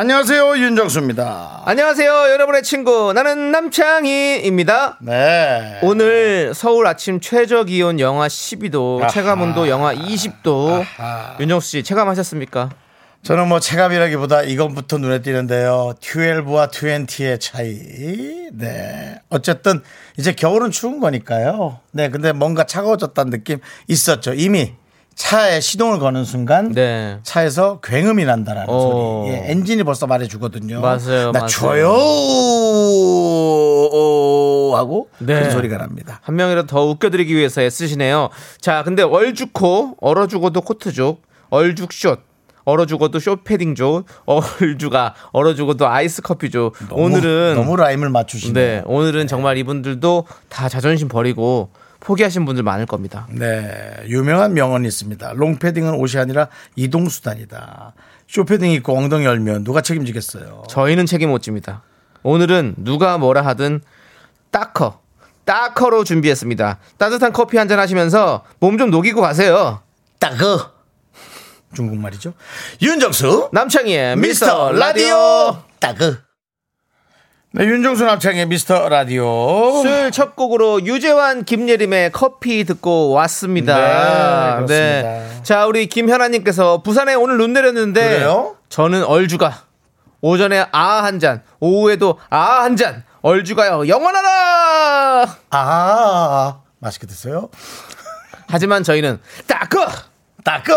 안녕하세요 윤정수입니다. 안녕하세요, 여러분의 친구. 나는 남창희입니다. 네. 오늘 서울 아침 최저 기온 영하 12도, 아하. 체감온도 영하 20도. 윤정수 씨, 체감하셨습니까? 저는 뭐 체감이라기보다 이것부터 눈에 띄는데요. 12와 20의 차이. 네. 어쨌든 이제 겨울은 추운 거니까요. 네. 근데 뭔가 차가워졌다는 느낌 있었죠. 이미 차에 시동을 거는 순간 네. 차에서 굉음이 난다라는 어. 소리. 예, 엔진이 벌써 말해주거든요. 맞아요, 나 맞아요. 줘요 하고 네. 그런 소리가 납니다. 한 명이라도 더 웃겨드리기 위해서 애쓰시네요. 자, 근데 얼죽코, 얼어 죽어도 코트족, 얼죽숏, 얼어 죽어도 숏패딩족, 얼죽아, 얼어 죽어도 아이스 커피족. 오늘은 너무 rhyme을 맞추시네. 네, 오늘은 정말 이분들도 다 자존심 버리고 포기하신 분들 많을 겁니다. 네, 유명한 명언이 있습니다. 롱패딩은 옷이 아니라 이동수단이다. 쇼패딩 입고 엉덩이 열면 누가 책임지겠어요? 저희는 책임 못 집니다. 오늘은 누가 뭐라 하든 따커, 따커로 준비했습니다. 따뜻한 커피 한 잔 하시면서 몸 좀 녹이고 가세요. 따그 중국말이죠. 윤정수 남창희의 미스터 라디오 따그 네, 윤정수 남창의 미스터 라디오 수요일 첫 곡으로 유재환 김예림의 커피 듣고 왔습니다. 네, 그렇습니다. 자, 우리 김현아님께서 부산에 오늘 눈 내렸는데 그래요? 저는 얼주가 오전에 아 한 잔, 오후에도 아 한 잔. 얼주가요 영원하라. 아 맛있게 드세요. 하지만 저희는 따커, 따그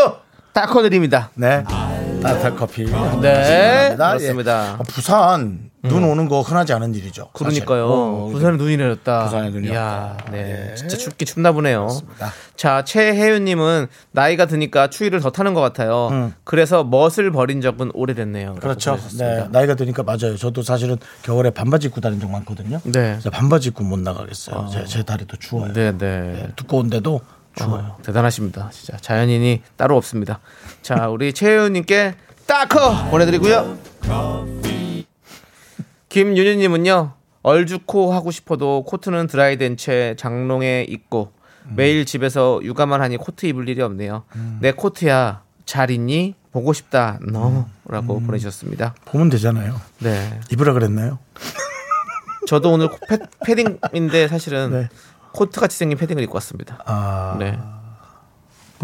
따커 드립니다. 네 따뜻한 커피 네, 감사합니다. 그렇습니다. 예. 부산 눈 오는 거 흔하지 않은 일이죠. 그러니까요. 어, 부산에 눈이 내렸다. 부산에 눈이 이야, 왔다. 네. 예. 진짜 춥긴 춥나 보네요. 그렇습니다. 자, 최혜윤님은 나이가 드니까 추위를 더 타는 것 같아요. 그래서 멋을 버린 적은 오래됐네요. 음. 그렇죠. 네. 나이가 드니까 맞아요. 저도 사실은 겨울에 반바지 입고 다닌 적 많거든요. 네. 반바지 입고 못 나가겠어요. 제, 제 다리도 추워요. 네, 네. 네, 두꺼운데도 추워요. 어, 대단하십니다. 진짜 자연인이 따로 없습니다. 자, 우리 최혜윤님께 따커 보내드리고요. 김윤희님은요. 얼죽코 하고 싶어도 코트는 드라이된 채 장롱에 입고 매일 집에서 육아만 하니 코트 입을 일이 없네요. 내 코트야 잘 있니? 보고 싶다 너라고 보내주셨습니다. 보면 되잖아요. 네, 입으라 그랬나요? 저도 오늘 코- 패, 패딩인데 사실은 네. 코트 같이 생긴 패딩을 입고 왔습니다. 아, 네.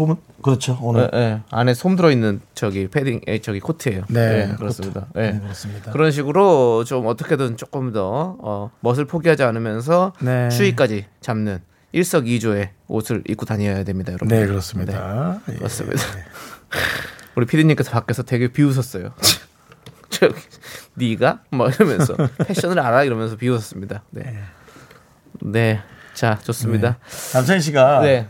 보면 그렇죠. 오늘 예, 예. 안에 솜 들어 있는 저기 패딩, 에, 저기 코트예요. 네, 예, 그렇습니다. 코트. 예. 네, 그렇습니다. 그런 식으로 좀 어떻게든 조금 더 어, 멋을 포기하지 않으면서 네. 추위까지 잡는 일석이조의 옷을 입고 다녀야 됩니다, 여러분. 네, 그렇습니다. 예. 그렇습니다. 우리 피디님께서 밖에서 되게 비웃었어요. 저기 네가 뭐 이러면서 패션을 알아 이러면서 비웃었습니다. 네. 네. 자, 좋습니다. 남창희 씨가 네.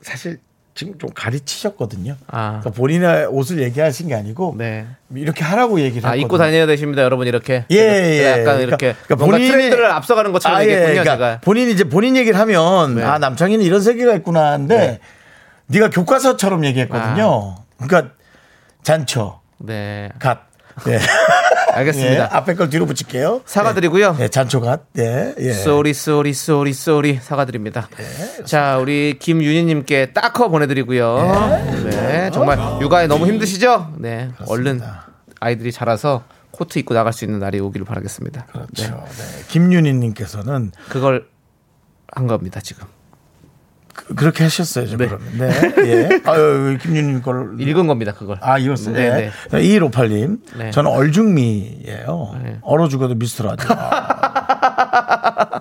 사실 지금 좀 가르치셨거든요. 아. 그러니까 본인의 옷을 얘기하신 게 아니고 네. 이렇게 하라고 얘기를 아, 했거든요. 입고 다녀야 되십니다, 여러분, 이렇게. 예, 예. 약간 그러니까- 이렇게 그러니까 뭔가 본인이- 트렌드를 앞서가는 것처럼 아, 예, 얘기했군요, 그러니까 제가. 본인이 이제 본인 얘기를 하면 네. 아 남창이는 이런 세계가 있구나 하는데 네. 가 교과서처럼 얘기했거든요. 그러니까 잔초, 네. 갓. 예. 알겠습니다. 예, 앞에 걸 뒤로 붙일게요. 사과드리고요. 예, 잔초 갓. 예. 예. 쏘리 쏘리 쏘리 쏘리 사과드립니다. 자 우리 김윤희님께 딱커 보내드리고요. 네 정말 육아에 너무 힘드시죠? 네 얼른 아이들이 자라서 코트 입고 나갈 수 있는 날이 오기를 바라겠습니다. 그렇죠. 네, 네. 김윤희님께서는 그걸 한 겁니다 지금. 그- 그렇게 하셨어요. 좀 네. 그러면. 네. 예. 아유, 김윤희님 걸. 읽은 겁니다 그걸. 아, 이었어요. 네, 네. 네. 2158님. 네. 저는 얼중미예요. 네. 얼어 죽어도 미스터 라디오.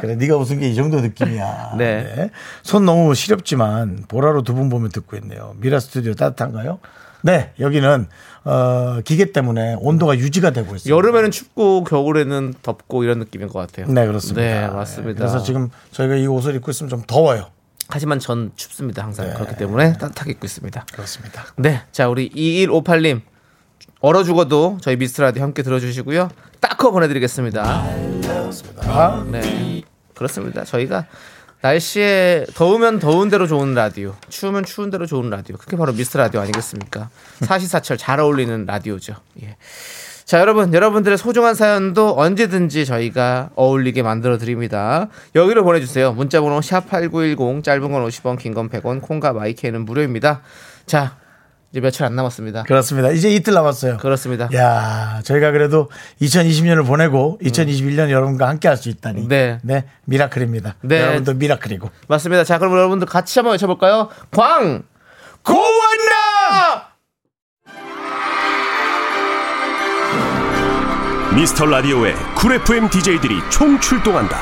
그래, 네가 웃은 게 이 정도 느낌이야. 네. 손 너무 시렵지만 보라로 두 분 보면 듣고 있네요. 미라 스튜디오 따뜻한가요? 네, 여기는 어, 기계 때문에 온도가 유지가 되고 있어요. 여름에는 춥고 겨울에는 덥고 이런 느낌인 것 같아요. 네, 그렇습니다. 네, 맞습니다. 그래서 지금 저희가 이 옷을 입고 있으면 좀 더워요. 하지만 전 춥습니다. 항상 그렇기 때문에 따뜻하게 입고 있습니다. 그렇습니다. 네. 자, 우리 2158님. 얼어 죽어도 저희 미스터라디오 함께 들어주시고요. 따커 보내드리겠습니다. 아, 네. 그렇습니다. 저희가 날씨에 더우면 더운 대로 좋은 라디오, 추우면 추운 대로 좋은 라디오. 그게 바로 미스터 라디오 아니겠습니까? 사시사철 잘 어울리는 라디오죠. 예. 자, 여러분, 여러분들의 소중한 사연도 언제든지 저희가 어울리게 만들어 드립니다. 여기로 보내주세요. 문자번호 샵8910, 짧은 건 50원, 긴 건 100원, 콩과 마이크는 무료입니다. 자, 이제 며칠 안 남았습니다. 그렇습니다. 이제 이틀 남았어요. 그렇습니다. 야, 저희가 그래도 2020년을 보내고 2021년 여러분과 함께 할 수 있다니. 네. 미라클입니다. 네. 여러분도 미라클이고. 맞습니다. 자, 그럼 여러분들 같이 한번 외쳐 볼까요? 광! 고원나! 미스터 라디오의 쿨 FM DJ들이 총 출동한다.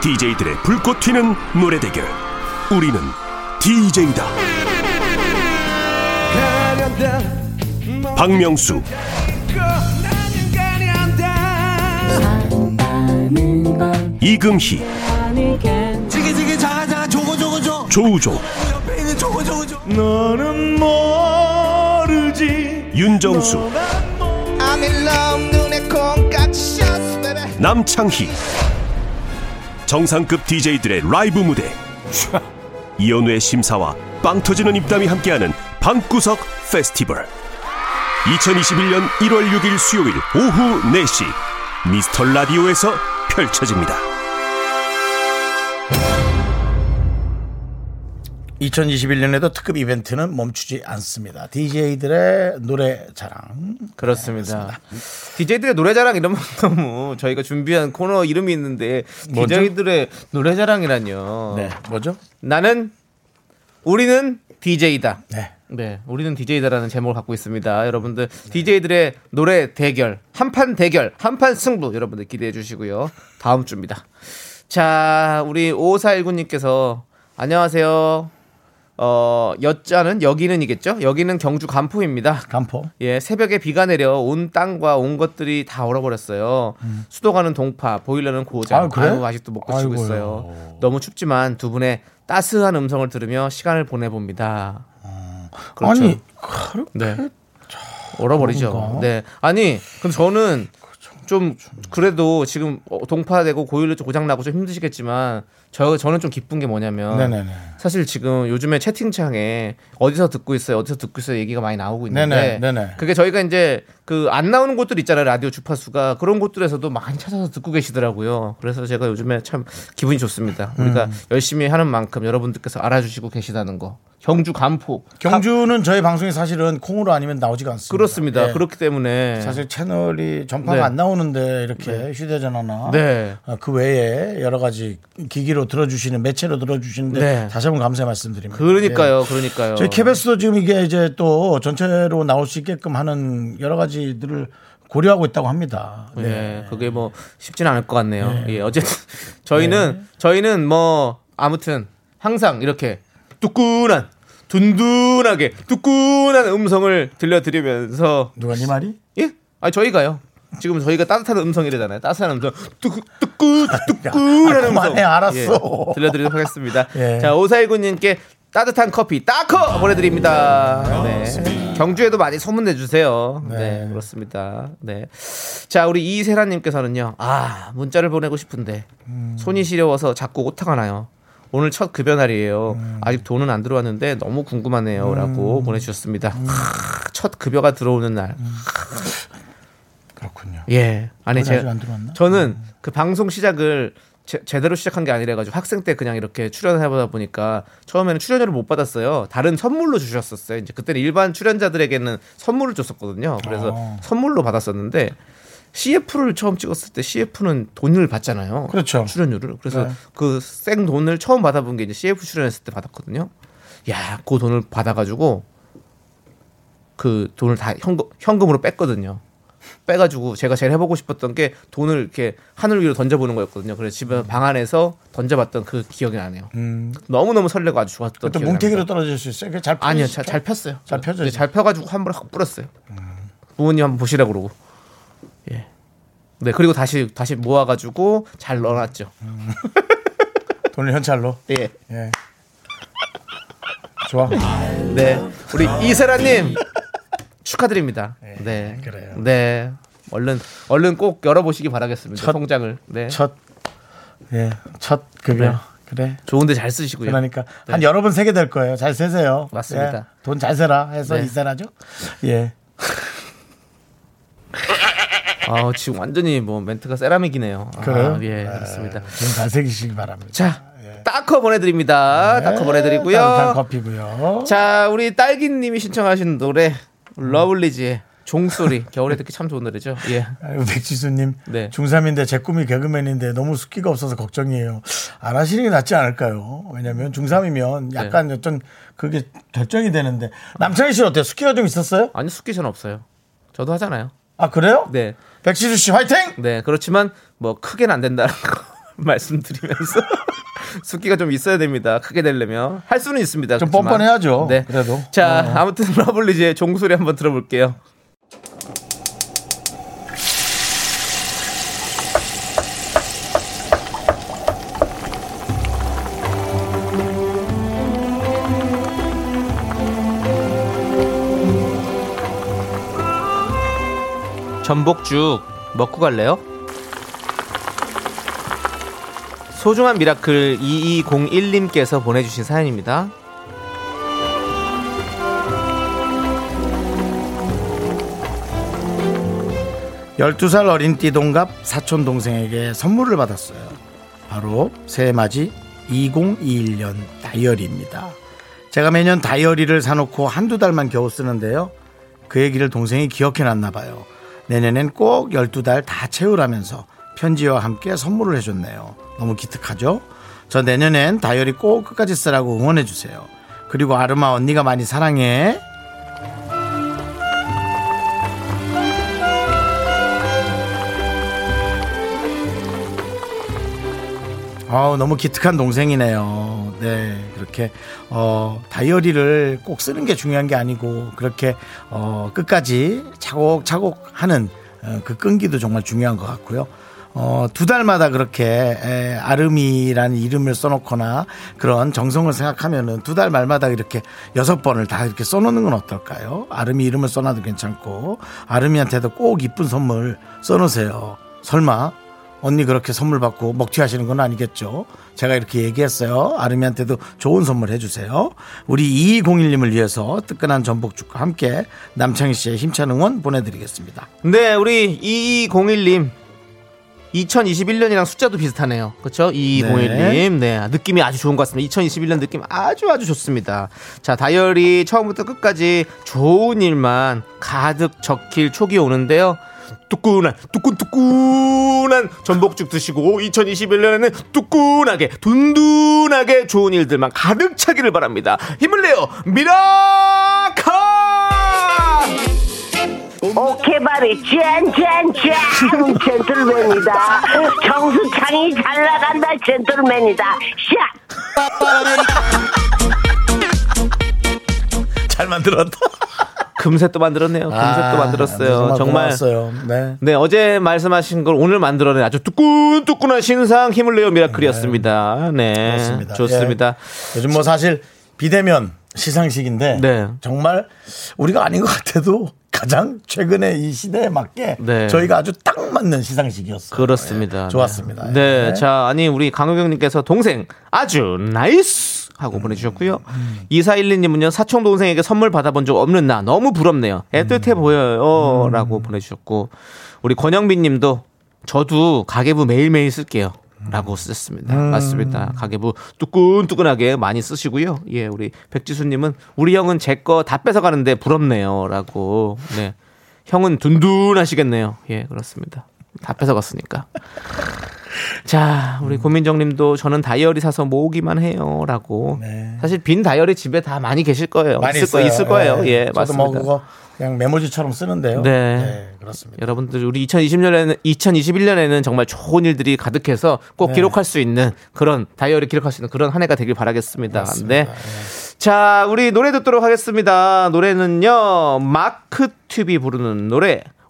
DJ들의 불꽃 튀는 노래 대결. 우리는 DJ다. 박명수, 이금희, 너는 모르지. 윤정수, 남창희. 정상급 DJ들의 라이브 무대. 이연우의 심사와 빵 터지는 입담이 함께하는 방구석 페스티벌. 2021년 1월 6일 수요일 오후 4시 미스터 라디오에서 펼쳐집니다. 2021년에도 특급 이벤트는 멈추지 않습니다. DJ들의 노래 자랑. 그렇습니다. DJ들의 노래 자랑 이러면 너무 저희가 준비한 코너 이름이 있는데 뭐죠? DJ들의 노래 자랑이라뇨. 네, 뭐죠? 나는 우리는 DJ다. 네. 네, 우리는 DJ다라는 제목을 갖고 있습니다. 여러분들 DJ들의 노래 대결, 한판 대결, 한판 승부 여러분들 기대해 주시고요. 다음 주입니다. 자, 우리 5419님께서 안녕하세요. 어, 여자는 여기는이겠죠? 여기는 경주 간포입니다. 간포. 예, 새벽에 비가 내려 온 땅과 온 것들이 다 얼어버렸어요. 수도가는 동파, 보일러는 고장. 음. 아, 그래? 아유, 아직도 못 고치고 아이고요. 있어요. 너무 춥지만 두 분의 따스한 음성을 들으며 시간을 보내봅니다. 그렇죠. 아니, 그렇게 네. 얼어버리죠. 네. 아니, 그럼 저는 좀 그래도 지금 어, 동파되고 고일러 좀 고장 나고 좀 힘드시겠지만 저 저는 좀 기쁜 게 뭐냐면 네네네. 사실 지금 요즘에 채팅창에 어디서 듣고 있어요, 어디서 듣고 있어요 얘기가 많이 나오고 있는데 네네, 네네. 그게 저희가 이제 그 안 나오는 곳들 있잖아요 라디오 주파수가 그런 곳들에서도 많이 찾아서 듣고 계시더라고요. 그래서 제가 요즘에 참 기분이 좋습니다. 우리가 음. 열심히 하는 만큼 여러분들께서 알아주시고 계시다는 거. 경주 간포 경주는 저희 방송이 사실은 콩으로 아니면 나오지가 않습니다. 그렇습니다. 예. 그렇기 때문에 사실 채널이 전파가 네. 안 나오는데 이렇게 휴대전화나 네. 어, 그 외에 여러 가지 기기로 들어주시는 매체로 들어주시는데 네. 다시 한번 감사의 말씀드립니다. 그러니까요, 예. 그러니까요. 저희 KBS도 지금 이게 이제 또 전체로 나올 수 있게끔 하는 여러 가지들을 고려하고 있다고 합니다. 네. 예, 그게 뭐 쉽지는 않을 것 같네요. 예, 어쨌든 저희는 저희는 뭐 아무튼 항상 이렇게 뚜끈한 둔둔하게 뚜끈한 음성을 들려드리면서 누가 네 말이? 예? 아 저희가요. 지금 저희가 따뜻한 음성이래잖아요. 따뜻한 음성, 뚜끄 뚜끄 뚜끈한 아, 음성. 알았어. 예, 들려드리도록 하겠습니다. 예. 자 오사일구님께 따뜻한 커피 따커 보내드립니다. 네. 경주에도 많이 소문 내주세요. 네. 네. 그렇습니다. 네. 자 우리 이세라님께서는요. 아 문자를 보내고 싶은데 손이 시려워서 자꾸 오타가 나요. 오늘 첫 급여 날이에요. 아직 돈은 안 들어왔는데 너무 궁금하네요라고 보내주셨습니다. 하, 첫 급여가 들어오는 날. 그렇군요. 예. 아니 그건 아직 제안 들어왔나? 저는 그 방송 시작을 제, 제대로 시작한 게 아니라 가지고 학생 때 그냥 이렇게 출연해 보다 보니까 처음에는 출연료를 못 받았어요. 다른 선물로 주셨었어요. 이제 그때는 일반 출연자들에게는 선물을 줬었거든요. 그래서 아. 선물로 받았었는데 CF를 처음 찍었을 때 CF는 돈을 받잖아요. 그렇죠. 출연료를. 그래서 네. 그생 돈을 처음 받아본 게 이제 CF 출연했을 때 받았거든요. 야, 그 돈을 받아가지고 그 돈을 다 현금, 현금으로 뺐거든요. 빼가지고 제가 제일 해보고 싶었던 게 돈을 이렇게 하늘 위로 던져보는 거였거든요. 그래서 집에 방 안에서 던져봤던 그 기억이 나네요. 음. 너무 너무 설레고 아주 좋았던 또 뭉태기로. 떨어질 수 있어요. 잘 아니요, 잘, 잘 폈어요. 잘 펴져요. 네, 잘 펴가지고 한 번에 확 뿌렸어요. 부모님 한번 보시라 그러고. 예. 네 그리고 다시 다시 모아가지고 잘 넣어놨죠. 돈을 현찰로. 예. 예. 좋아. 네. 우리 이세라님 축하드립니다. 네. 그래요. 네. 얼른 얼른 꼭 열어보시기 바라겠습니다. 첫- 통장을. 네. 첫, 예, 첫 급여. 네. 그래. 좋은데 잘 쓰시고요. 그러니까 한 여러 번 세게 될 거예요. 잘 세세요. 맞습니다. 돈잘 세라 해서 네. 이세라죠. 예. 아, 지금 완전히 뭐 멘트가 세라믹이네요. 아, 그래요? 예, 그렇습니다. 돈잘 세기시기 바랍니다. 자, 따커 보내드립니다. 따커 보내드리고요. 커피고요. 자, 우리 딸기님이 신청하신 노래 러블리즈의 종소리 겨울에 듣기 참 좋은 노래죠. 예. 백지수님, 네. 중3인데 제 꿈이 개그맨인데 너무 숫기가 없어서 걱정이에요. 안 하시는 게 낫지 않을까요? 왜냐면 중3이면 네. 약간 어떤 그게 결정이 되는데. 남창희 씨는 어때요? 숫기가 좀 있었어요? 아니 숙기 전 없어요. 저도 하잖아요. 아, 그래요? 네, 백지수 씨 화이팅! 네 그렇지만 뭐 크게는 안 된다는 거 말씀드리면서 숙기가 좀 있어야 됩니다. 크게 되려면 할 수는 있습니다. 좀 그렇지만. 뻔뻔해야죠. 네, 그래도. 자, 어. 아무튼 러블리즈의 종소리 한번 들어볼게요. 전복죽 먹고 갈래요? 소중한 미라클 2201님께서 보내주신 사연입니다. 12살 어린 띠동갑 사촌 동생에게 선물을 받았어요. 바로 새해 맞이 2021년 다이어리입니다. 제가 매년 다이어리를 사놓고 한두 달만 겨우 쓰는데요. 그 얘기를 동생이 기억해 놨나 봐요. 내년엔 꼭 12달 다 채우라면서 편지와 함께 선물을 해줬네요. 너무 기특하죠? 저 내년엔 다이어리 꼭 끝까지 쓰라고 응원해 주세요. 그리고 아르마 언니가 많이 사랑해. 아우 너무 기특한 동생이네요. 네 그렇게 어 다이어리를 꼭 쓰는 게 중요한 게 아니고 그렇게 어 끝까지 차곡차곡 하는 어, 그 끈기도 정말 중요한 것 같고요. 어, 두 달마다 그렇게 에, 아름이라는 이름을 써놓거나 그런 정성을 생각하면은 두 달 말마다 이렇게 여섯 번을 다 이렇게 써놓는 건 어떨까요? 아름이 이름을 써놔도 괜찮고 아름이한테도 꼭 이쁜 선물 써놓으세요. 설마 언니 그렇게 선물 받고 먹튀하시는 건 아니겠죠? 제가 이렇게 얘기했어요. 아름이한테도 좋은 선물 해주세요. 우리 2201님을 위해서 뜨끈한 전복죽과 함께 남창희 씨의 힘찬 응원 보내드리겠습니다. 네, 우리 2201님. 2021년이랑 숫자도 비슷하네요. 그렇죠? 2201님. 네. 느낌이 아주 좋은 것 같습니다. 2021년 느낌 아주 아주 좋습니다. 자, 다이어리 처음부터 끝까지 좋은 일만 가득 적힐 촉이 오는데요. 뚜끈한 뚜끈뚜끈한 전복죽 드시고 2021년에는 뚜끈하게 둔둔하게 좋은 일들만 가득 차기를 바랍니다. 힘을 내요. 미라카! 오케바리 짠짠짠 젠틀맨이다 정수창이 잘 나간다 젠틀맨이다 샷 잘 만들었다. 금세 또 만들었네요. 금세 또 만들었어요. 정말. 네. 네, 어제 말씀하신 걸 오늘 만들어낸 아주 뚜끈뚜끈한 신상 힘을 내요 미라클이었습니다. 네. 그렇습니다. 좋습니다. 예. 요즘 뭐 사실 비대면 시상식인데 네. 정말 우리가 아닌 것 같아도 가장 최근에 이 시대에 맞게 네. 저희가 아주 딱 맞는 시상식이었어요. 그렇습니다. 예, 좋았습니다. 네. 예. 자, 아니, 우리 강호경님께서 동생 아주 nice! 음. 하고 보내주셨고요. 2412님은요, 사촌 동생에게 선물 받아본 적 없는 나 너무 부럽네요. 애틋해 음. 보여요. 라고 보내주셨고, 우리 권영빈 님도 저도 가계부 매일매일 쓸게요. 라고 쓰셨습니다. 음. 맞습니다. 가계부 뜨끈뜨끈하게 많이 쓰시고요. 예, 우리 백지수님은 우리 형은 제 거 다 뺏어가는데 부럽네요. 라고. 네. 형은 둔둔하시겠네요. 예, 그렇습니다. 다 뺏어갔으니까. 자, 우리 고민정 님도 저는 다이어리 사서 모으기만 해요. 라고. 네. 사실 빈 다이어리 집에 다 많이 계실 거예요. 많이 있을, 거. 있을 거예요. 예, 저도 맞습니다. 뭐 그냥 메모지처럼 쓰는데요. 네. 그렇습니다. 여러분들 우리 2020년에는 2021년에는 정말 좋은 일들이 가득해서 꼭 네. 기록할 수 있는 그런 다이어리 기록할 수 있는 그런 한 해가 되길 바라겠습니다. 맞습니다. 네. 자, 우리 노래 듣도록 하겠습니다. 노래는요. 마크 튜비 부르는 노래.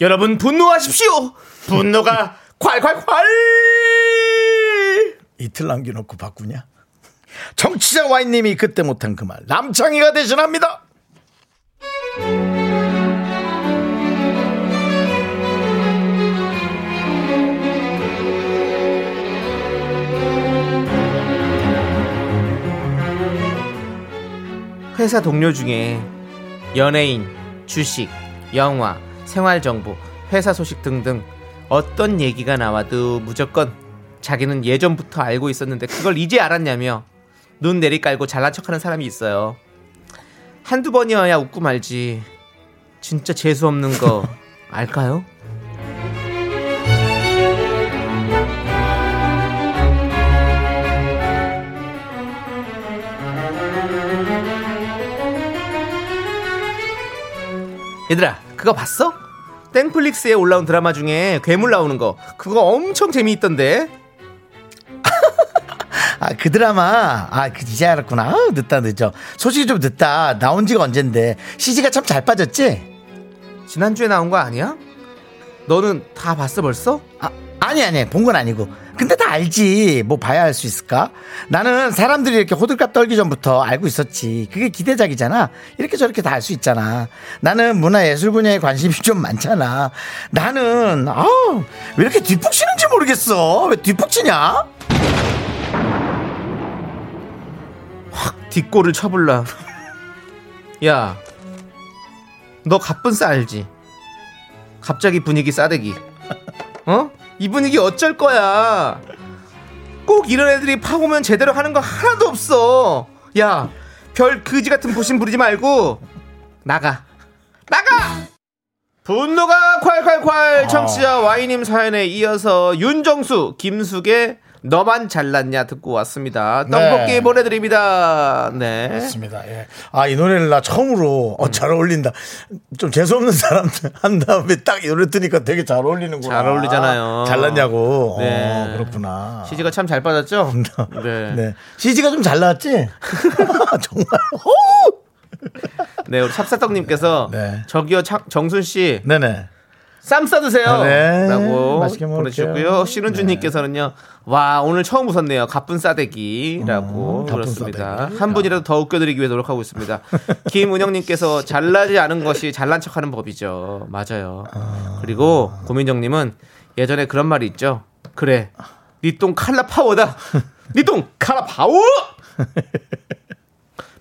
여러분 분노하십시오. 분노가 콸콸콸. 이틀 남겨놓고 바꾸냐 정치자 와인님이 그때 못한 그 말 남창희가 대신합니다 회사 동료 중에 연예인, 주식, 영화, 생활 정보, 회사 소식 등등 어떤 얘기가 나와도 무조건 자기는 예전부터 알고 있었는데 그걸 이제 알았냐며 눈 내리깔고 잘난 척하는 사람이 있어요. 한두 번이어야 웃고 말지. 진짜 재수 없는 거 알까요? 얘들아 그거 봤어? 땡플릭스에 올라온 드라마 중에 괴물 나오는 거. 그거 엄청 재미있던데. 아 그 드라마. 아 그 이제 알았구나. 아우, 늦다 늦어. 소식이 좀 늦다. 나온 지가 언젠데. CG가 참 잘 빠졌지? 지난주에 나온 거 아니야? 너는 다 봤어 벌써? 아, 아니 아니 본 건 아니고. 근데 다 알지. 뭐 봐야 할 수 있을까? 나는 사람들이 이렇게 호들갑 떨기 전부터 알고 있었지. 그게 기대작이잖아. 이렇게 저렇게 다 알 수 있잖아. 나는 문화예술 분야에 관심이 좀 많잖아. 나는 아우 왜 이렇게 뒷북 치는지 모르겠어. 왜 뒷북 치냐? 뒷골을 쳐불라. 야 너 갑분싸 알지? 갑자기 분위기 싸대기. 어? 이 분위기 어쩔 거야? 꼭 이런 애들이 파고면 제대로 하는 거 하나도 없어. 야 별 그지 같은 부심 부리지 말고 나가. 나가! 분노가 콸콸콸 청취자 와이님 사연에 이어서 윤정수 김숙의 너만 잘났냐 듣고 왔습니다 떡볶이 네. 보내드립니다 네 맞습니다. 예. 아, 이 노래를 나 처음으로 어, 잘 어울린다. 좀 재수없는 사람 한 다음에 딱 이 노래 듣니까 되게 잘 어울리는구나. 잘 어울리잖아요. 잘났냐고. 네. 어, 그렇구나. CG가 참 잘 빠졌죠? 네. 네. CG가 좀 잘 나왔지? 정말. 네, 우리 찹쌀떡님께서 네. 저기요 차- 정순 씨 네네. 쌈 싸드세요. 아, 네. 라고 맛있게. 보내주셨고요. 신은주님께서는요, 와 오늘 처음 웃었네요. 가쁜 싸대기라고 음, 그렇습니다. 싸대기. 한 분이라도 더 웃겨드리기 위해 노력하고 있습니다. 김은영님께서 잘나지 않은 것이 잘난 척하는 법이죠. 맞아요. 아. 그리고 고민정님은 예전에 그런 말이 있죠. 그래, 니똥 칼라 파워다. 니똥 칼라 파워.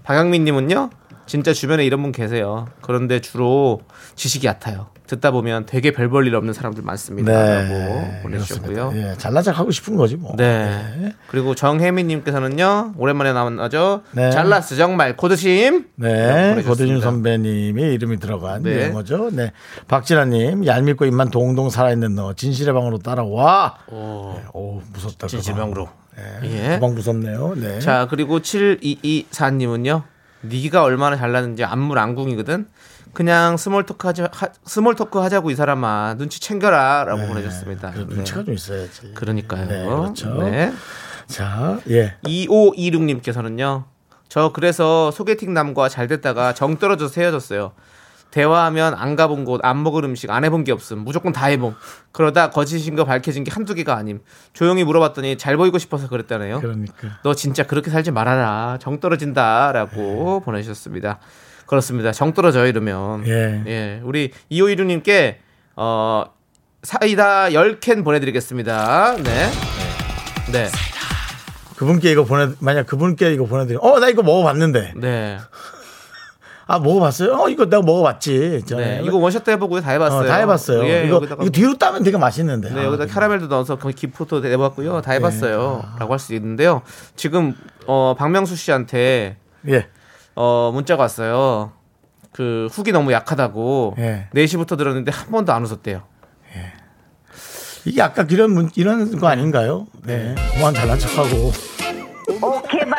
박영민님은요, 진짜 주변에 이런 분 계세요. 그런데 주로 지식이 얕아요. 듣다 보면 되게 별 볼 일 없는 사람들 많습니다. 라고 보내주셨고요. 네. 예, 잘나작 하고 싶은 거지 뭐. 네. 그리고 정혜민님께서는요, 오랜만에 나왔죠. 네. 잘났어, 정말. 고드심. 네. 고대준 선배님의 이름이 들어간 네. 영어죠. 네, 박진아님 얄밉고 입만 동동 살아있는 너 진실의 방으로 따라와. 오, 네, 오 무섭다. 그 진실방으로. 방. 네, 예. 그방 무섭네요. 네. 자, 그리고 7224님은요, 네가 얼마나 잘났는지 안물안궁이거든. 그냥 small talk 하자, 하, small talk 하자고 이 사람아 눈치 챙겨라라고 보내줬습니다. 그 네. 눈치가 좀 있어야지. 그러니까요. 네, 그렇죠. 네. 자, 예. 2526님께서는요. 저 그래서 소개팅 남과 잘 됐다가 정 떨어져서 헤어졌어요. 대화하면 안 가본 곳, 안 먹은 음식, 안 해본 게 없음. 무조건 다 해봄. 그러다 거짓인 거 밝혀진 게 한두 개가 아님. 조용히 물어봤더니 잘 보이고 싶어서 그랬다네요. 그러니까. 너 진짜 그렇게 살지 말아라. 정 떨어진다. 라고 보내주셨습니다. 그렇습니다. 정 떨어져요, 이러면. 예. 우리 2516님께, 어, 사이다 10캔 보내드리겠습니다. 네. 네. 그분께 이거 보내 만약 그분께 이거 보내드리면 어 나 이거 먹어봤는데 네. 아 먹어봤어요? 어 이거 내가 먹어봤지. 네, 이거 원샷도 해보고 다 해봤어요. 어, 다 해봤어요. 예, 이거 이거 뒤로 따면 되게 맛있는데. 네, 아, 여기다 캐러멜도 넣어서 기포도 내봤고요. 다 해봤어요. 라고 할 수 있는데요. 지금, 어, 박명수 씨한테, 예. 어, 문자가 왔어요. 그, 훅이 너무 약하다고. 예. 4시부터 들었는데 한 번도 안 웃었대요. 이게 아까 이런 문- 이런 거 아닌가요? 네. 그만 잘난 척하고.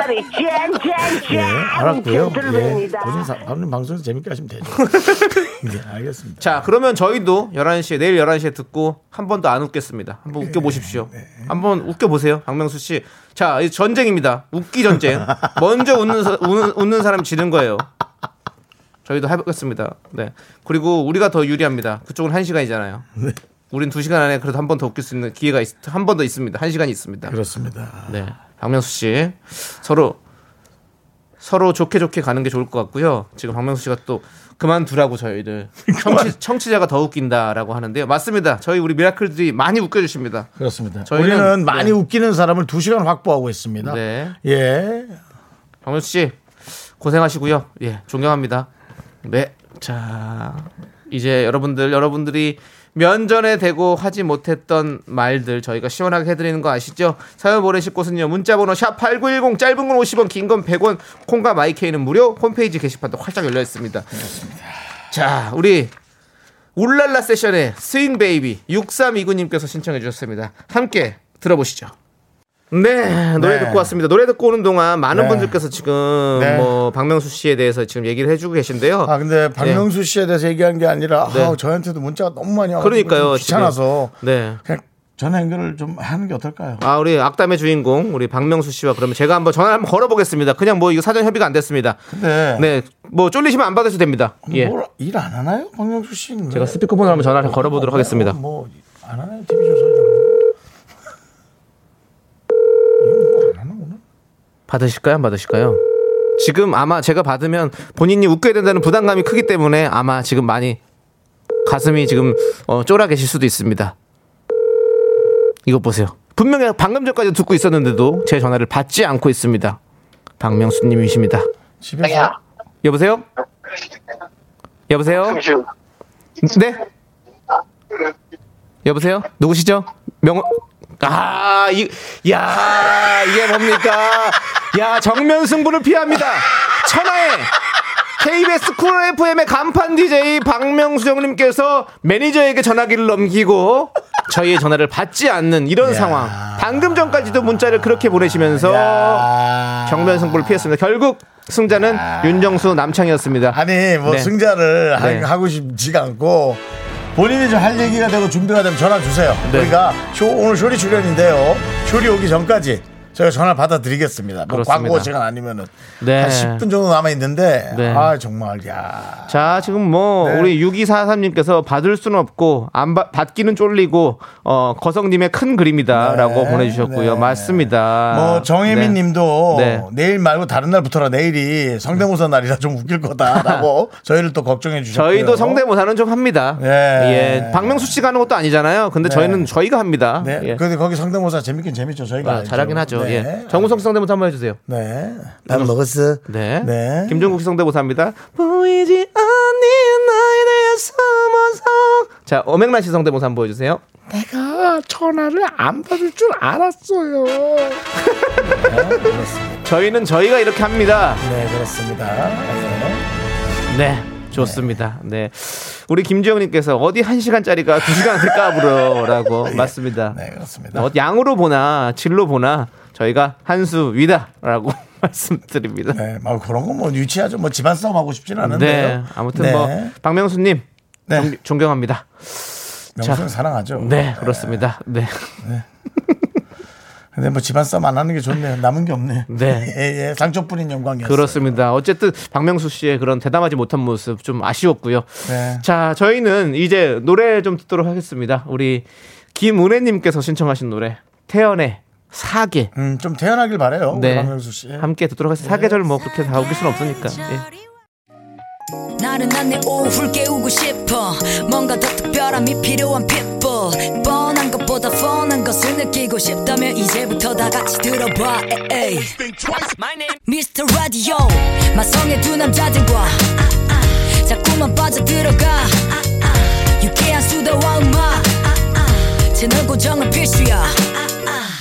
우리 짠짠짠 예, 알았고요. 예, 젠틀맨이다. 본인 사, 본인 방송에서 재밌게 하시면 되죠. 예, 알겠습니다. 자, 그러면 저희도 11시에 내일 11시에 듣고 한 번도 안 웃겠습니다. 한번 웃겨 보십시오. 한번 웃겨 보세요. 박명수 씨. 자, 이 전쟁입니다. 웃기 전쟁. 먼저 웃는 사, 웃는, 웃는 사람이 지는 거예요. 저희도 해보겠습니다. 네. 그리고 우리가 더 유리합니다. 그쪽은 1시간이잖아요. 우린 2시간 안에 그래도 한 번 더 웃길 수 있는 기회가 한 번 더 있습니다. 1시간이 있습니다. 그렇습니다. 네. 박명수 씨. 서로 서로 좋게 좋게 가는 게 좋을 것 같고요. 지금 박명수 씨가 또 그만두라고 저희를 청취, 청취 자가 더 웃긴다라고 하는데요. 맞습니다. 저희 우리 미라클들이 많이 웃겨주십니다. 그렇습니다. 저희는- 우리는 많이 네. 웃기는 사람을 두 시간 확보하고 있습니다. 네. 예. 박명수 씨 고생하시고요. 예, 존경합니다. 네. 자, 이제 여러분들 여러분들이 면전에 대고 하지 못했던 말들 저희가 시원하게 해드리는 거 아시죠? 사연 보내실 곳은요. 문자번호 샵 #8910 짧은 건 50원, 긴 건 100원, 콩과 my K는 무료. 홈페이지 게시판도 활짝 열려 있습니다. 자, 우리 울랄라 세션의 Swing Baby 6329님께서 신청해 주셨습니다. 함께 들어보시죠. 네, 노래 네. 듣고 왔습니다. 노래 듣고 오는 동안 많은 네. 분들께서 지금 네. 뭐 박명수 씨에 대해서 지금 얘기를 해주고 계신데요. 아 근데 박명수 씨에 대해서 얘기한 게 아니라 네. 아, 저한테도 문자가 너무 많이 와서 그러니까요, 귀찮아서 네. 그냥 전화 연결을 좀 하는 게 어떨까요? 아, 우리 악담의 주인공, 우리 박명수 씨와 그러면 제가 한번 전화를 한번 걸어보겠습니다. 그냥 뭐 이거 사전 협의가 안 됐습니다. 근데 네, 뭐 쫄리시면 안 받으셔도 됩니다. 예. 뭘일안 하나요, 박명수 씨는? 제가 스피커폰으로 한번 전화를 걸어보도록 하겠습니다. 뭐 안 하나요, TV 조사장? 이거 뭐안 하나 오늘? 받으실까요? 안 받으실까요? 지금 아마 제가 받으면 본인이 웃겨야 된다는 부담감이 크기 때문에 아마 지금 많이 가슴이 지금 어, 쫄아 계실 수도 있습니다. 이거 보세요. 분명히 방금 전까지 듣고 있었는데도 제 전화를 받지 않고 있습니다. 박명수님이십니다. 집에서 여보세요? 여보세요? 네? 여보세요? 누구시죠? 명, 아, 이, 야, 이게 뭡니까? 야, 정면 승부를 피합니다. 천하의 KBS Cool FM의 간판 DJ 박명수 형님께서 매니저에게 전화기를 넘기고 저희의 전화를 받지 않는 이런 상황. 방금 전까지도 문자를 그렇게 보내시면서 야. 정면 승부를 피했습니다. 결국 승자는 윤정수 남창희였습니다. 아니 뭐 네. 승자를 하- 네. 하고 싶지가 않고 본인이 좀 할 얘기가 되고 준비가 되면 전화 주세요. 네. 우리가 쇼, 오늘 쇼리 출연인데요. 쇼리 오기 전까지 저희가 전화 받아드리겠습니다. 뭐. 광고 시간 아니면은 네. 한 10분 정도 남아 있는데 네. 아 정말 야 자, 지금 뭐 네. 우리 6243님께서 받을 수는 없고 안 받, 받기는 쫄리고 어 거성님의 큰 그림이다라고 네, 보내주셨고요. 네. 맞습니다. 뭐 정혜민 네. 님도 네. 내일 말고 다른 날부터라 내일이 성대모사 날이라 좀 웃길 거다라고 저희를 또 걱정해 주셨고요. 저희도 성대모사는 좀 합니다. 네. 예, 박명수 씨가 하는 것도 아니잖아요. 근데 네. 저희는 저희가 합니다. 네. 예. 근데 거기 성대모사 재밌긴 재밌죠. 저희가 아. 잘하긴 하죠. 네. 예. 정우성 씨 성대모사 한번 해주세요. 네. 밥 먹었어. 네. 네. 김종국 씨 성대모사입니다. 보이지 않는 나에 대해 숨어서. 자, 어맹란 씨 성대모사 한번 보여주세요. 내가 전화를 안 받을 줄 알았어요. 저희는 저희가 이렇게 합니다. 네, 그렇습니다. 네. 네. 좋습니다. 네. 우리 김지영님께서 어디 한 시간짜리가 두 시간 까불어라고 맞습니다. 네, 그렇습니다. 어, 양으로 보나 질로 보나 저희가 한 수 위다라고 말씀드립니다. 네. 네, 뭐 그런 거뭐 유치하죠. 뭐 집안 싸움 하고 싶지는 않은데요. 아무튼 네. 뭐 박명수님 네. 존- 존경합니다. 명수는 사랑하죠. 네, 그렇습니다. 네. 근데 뭐 집안 싸움 안 하는 게 좋네요. 남은 게 없네. 네. 예, 예. 상처뿐인 영광이었어요. 그렇습니다. 어쨌든 박명수 씨의 그런 대담하지 못한 모습 좀 아쉬웠고요. 네. 자, 저희는 이제 노래 좀 듣도록 하겠습니다. 우리 김은혜님께서 신청하신 노래 태연의 사계 음, 좀 태어나길 바래요. 네. 박명수 씨. 함께 듣도록 하겠습니다. 사계절 뭐 그렇게 다 웃길 수는 없으니까. 예. 나른한 내 오후를 깨우고 싶어 뭔가 더 특별함이 필요한 people 뻔한 것보다 뻔한 것을 느끼고 싶다면 이제부터 다 같이 들어봐 에이. Mr. Radio 마성의 두 남자들과 자꾸만 빠져들어가 유쾌한 수다와 음악 채널 고정은 필수야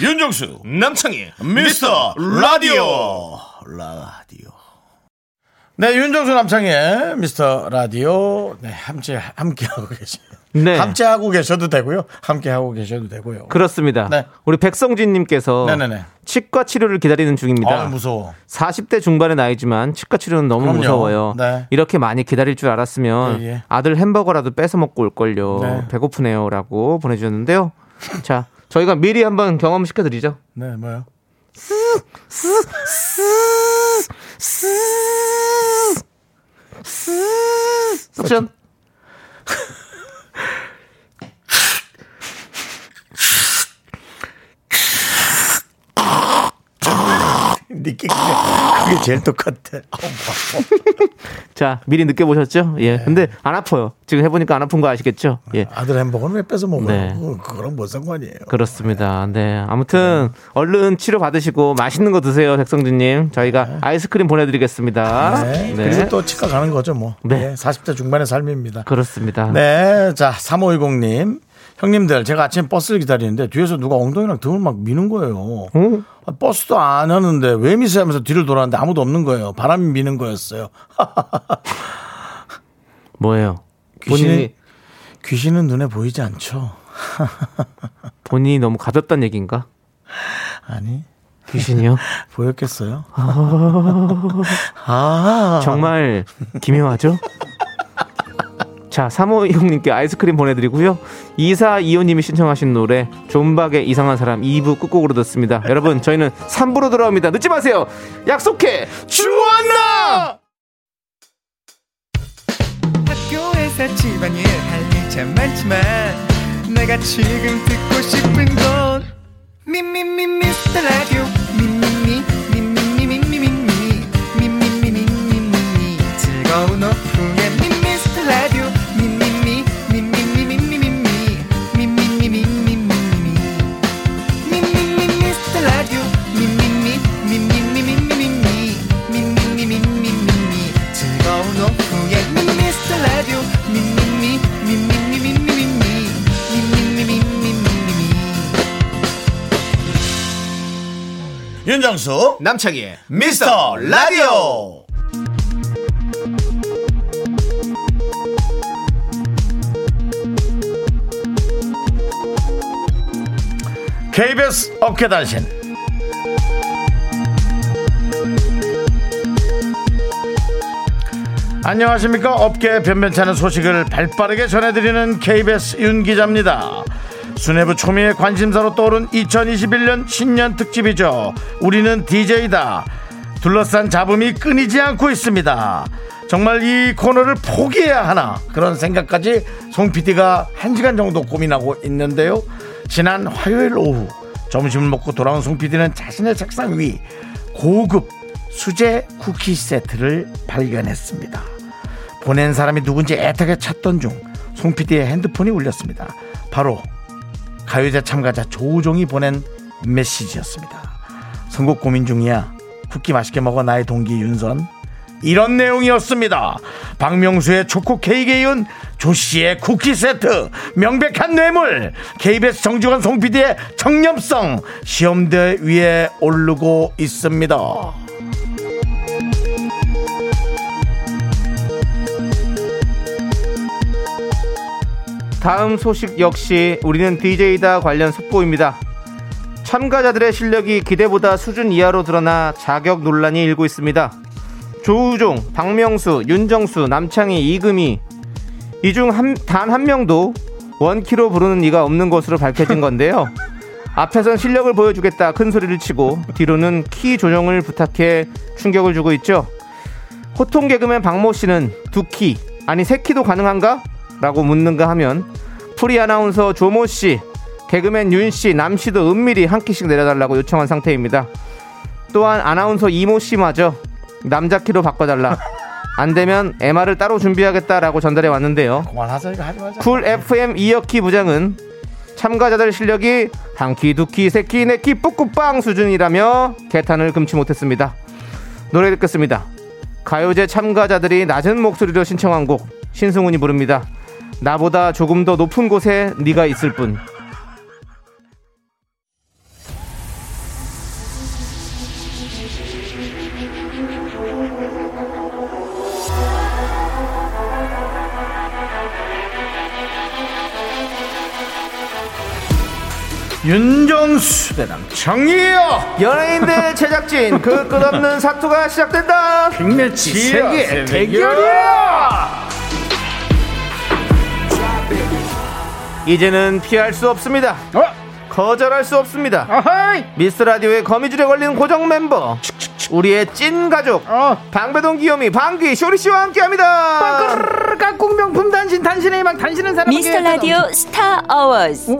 윤정수 남창희 미스터 라디오 라디오 네, 윤정수 남창의 미스터 라디오. 네, 함께, 함께 하고 계시 네. 함께 하고 계셔도 되고요. 함께 하고 계셔도 되고요. 그렇습니다. 네. 우리 백성진님께서 네네네. 치과 치료를 기다리는 중입니다. 아, 무서워. 40대 중반의 나이지만 치과 치료는 너무 그럼요. 무서워요. 네. 이렇게 많이 기다릴 줄 알았으면 예, 예. 아들 햄버거라도 뺏어 먹고 올걸요. 네. 배고프네요라고 보내주셨는데요. 자, 저희가 미리 한번 경험시켜 드리죠. 네, 뭐요? 섹션. 니끼 그게, 그게 제일 똑같아. 자, 미리 느껴보셨죠? 네. 예. 근데 안 아파요. 지금 해보니까 안 아픈 거 아시겠죠? 예. 아들 햄버거는 왜 뺏어 먹어요? 네. 그거- 그거랑 뭔 상관이에요? 그렇습니다. 네. 아무튼 얼른 치료 받으시고 맛있는 거 드세요, 백성준님. 저희가 아이스크림 보내드리겠습니다. 네. 그리고 또 치과 가는 거죠, 뭐. 네. 네. 40대 중반의 삶입니다. 그렇습니다. 네. 자, 3510님. 형님들, 제가 아침 버스를 기다리는데 뒤에서 누가 엉덩이랑 등을 막 미는 거예요. 어? 아, 버스도 안 하는데 왜 미세요 하면서 뒤를 돌았는데 아무도 없는 거예요. 바람이 미는 거였어요. 뭐예요? 귀신이, 본인이 귀신은 눈에 보이지 않죠. 본인이 너무 가볍다는 얘기인가? 아니, 귀신이요? 보였겠어요? 아, 정말 기묘하죠? 자, 3호형님께 아이스크림 보내드리고요. 2425님이 신청하신 노래, 존박의 이상한 사람 2부 끝곡으로 듣습니다. 여러분, 저희는 3부로 돌아옵니다. 늦지 마세요! 약속해! 주원나! 학교에서 집안일 할일참 많지만 내가 지금 듣고 싶은 건 미 미 미 미스터 라디오 미 미 미 미 미 미 미 미 미 미 미 미 미미미 즐거운 오후 윤정수, 남창희의 미스터 라디오. KBS 어깨단신. 안녕하십니까? 업계 변변찮은 소식을 발빠르게 전해드리는 KBS 윤 기자입니다 수뇌부 초미의 관심사로 떠오른 2021년 신년 특집이죠 우리는 DJ다 둘러싼 잡음이 끊이지 않고 있습니다 정말 이 코너를 포기해야 하나 그런 생각까지 송 PD가 한 시간 정도 고민하고 있는데요 지난 화요일 오후 점심을 먹고 돌아온 송 PD는 자신의 책상 위 고급 수제 쿠키 세트를 발견했습니다. 보낸 사람이 누군지 애타게 찾던 중 송 PD의 핸드폰이 울렸습니다. 바로 가요제 참가자 조우종이 보낸 메시지였습니다. 선곡 고민 중이야. 쿠키 맛있게 먹어 나의 동기 윤선. 이런 내용이었습니다. 박명수의 초코 케이크에 이은 조씨의 쿠키 세트, 명백한 뇌물, KBS 정주관 송 PD의 청렴성 시험대 위에 오르고 있습니다. 다음 소식 역시 우리는 DJ다 관련 속보입니다. 참가자들의 실력이 기대보다 수준 이하로 드러나 자격 논란이 일고 있습니다. 조우종, 박명수, 윤정수, 남창희, 이금희 이 중단한 명도 원키로 부르는 이가 없는 것으로 밝혀진 건데요. 앞에선 실력을 보여주겠다 큰 소리를 치고 뒤로는 키 조정을 부탁해 충격을 주고 있죠. 호통 개그맨 박모 씨는 두 키, 아니 세 키도 가능한가? 라고 묻는가 하면 프리 아나운서 조모 씨, 개그맨 윤 씨, 남 씨도 은밀히 한 키씩 내려달라고 요청한 상태입니다. 또한 아나운서 이모 씨마저 남자 키로 바꿔달라. 안 되면 MR을 따로 준비하겠다라고 전달해 왔는데요. 그만하자 이거 하지 말자. Cool FM 이혁키 부장은 참가자들 실력이 한 키, 두 키, 세 키, 네 키, 뿌꾸빵 수준이라며 개탄을 금치 못했습니다. 노래 듣겠습니다. 가요제 참가자들이 낮은 목소리로 신청한 곡 신승훈이 부릅니다. 나보다 조금 더 높은 곳에 네가 있을 뿐. 윤정수 대남 정의요 연예인들 제작진 그 끝없는 사투가 시작된다! 빅매치 세계 대결이야! 이제는 피할 수 없습니다. 어? 거절할 수 없습니다. 아하이. 미스 라디오의 거미줄에 걸린 고정 멤버 우리의 찐 가족 어. 방배동 귀요미 방귀 쇼리 씨와 함께합니다. 깍꿍 명품 단신 단신의 막 단신은 사람 미스터 라디오 스타 어워즈.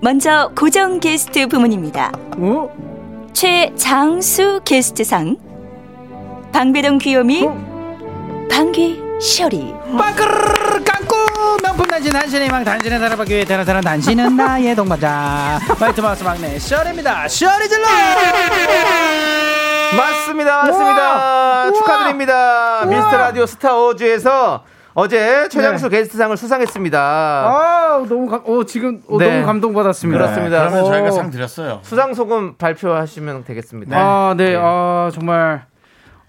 먼저 고정 게스트 부문입니다. 어? 최장수 게스트상. 방배동 귀요미. 방귀 쇼리. 빠끄르르 깡꾸 명품 단신 단신의 망 단신의 사랑받기 위해 태어난 사람 단신은 나의 동반자 마이티 마우스 막내 쇼리입니다 쇼리 질러 맞습니다, 맞습니다. 우와. 축하드립니다. 우와. 미스터 라디오 스타 어워즈에서 어제 최장수 게스트상을 수상했습니다. 아 너무 감, 어, 지금 어, 네. 너무 감동받았습니다 그렇습니다. 그러면 어. 저희가 상 드렸어요. 수상 소금 발표하시면 되겠습니다. 아, 네. 아, 정말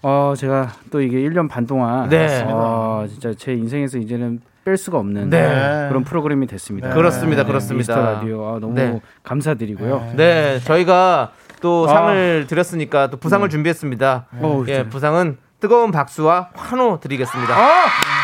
어, 제가 또 이게 1년 반 동안 네. 어, 진짜 제 인생에서 이제는 뺄 수가 없는 네. 그런 프로그램이 됐습니다. 그렇습니다, 네, 그렇습니다. 미스터 라디오 아, 너무 네. 감사드리고요. 네, 저희가 또 아. 상을 드렸으니까 또 부상을 준비했습니다. 어우, 예. 부상은 뜨거운 박수와 환호 드리겠습니다. 아!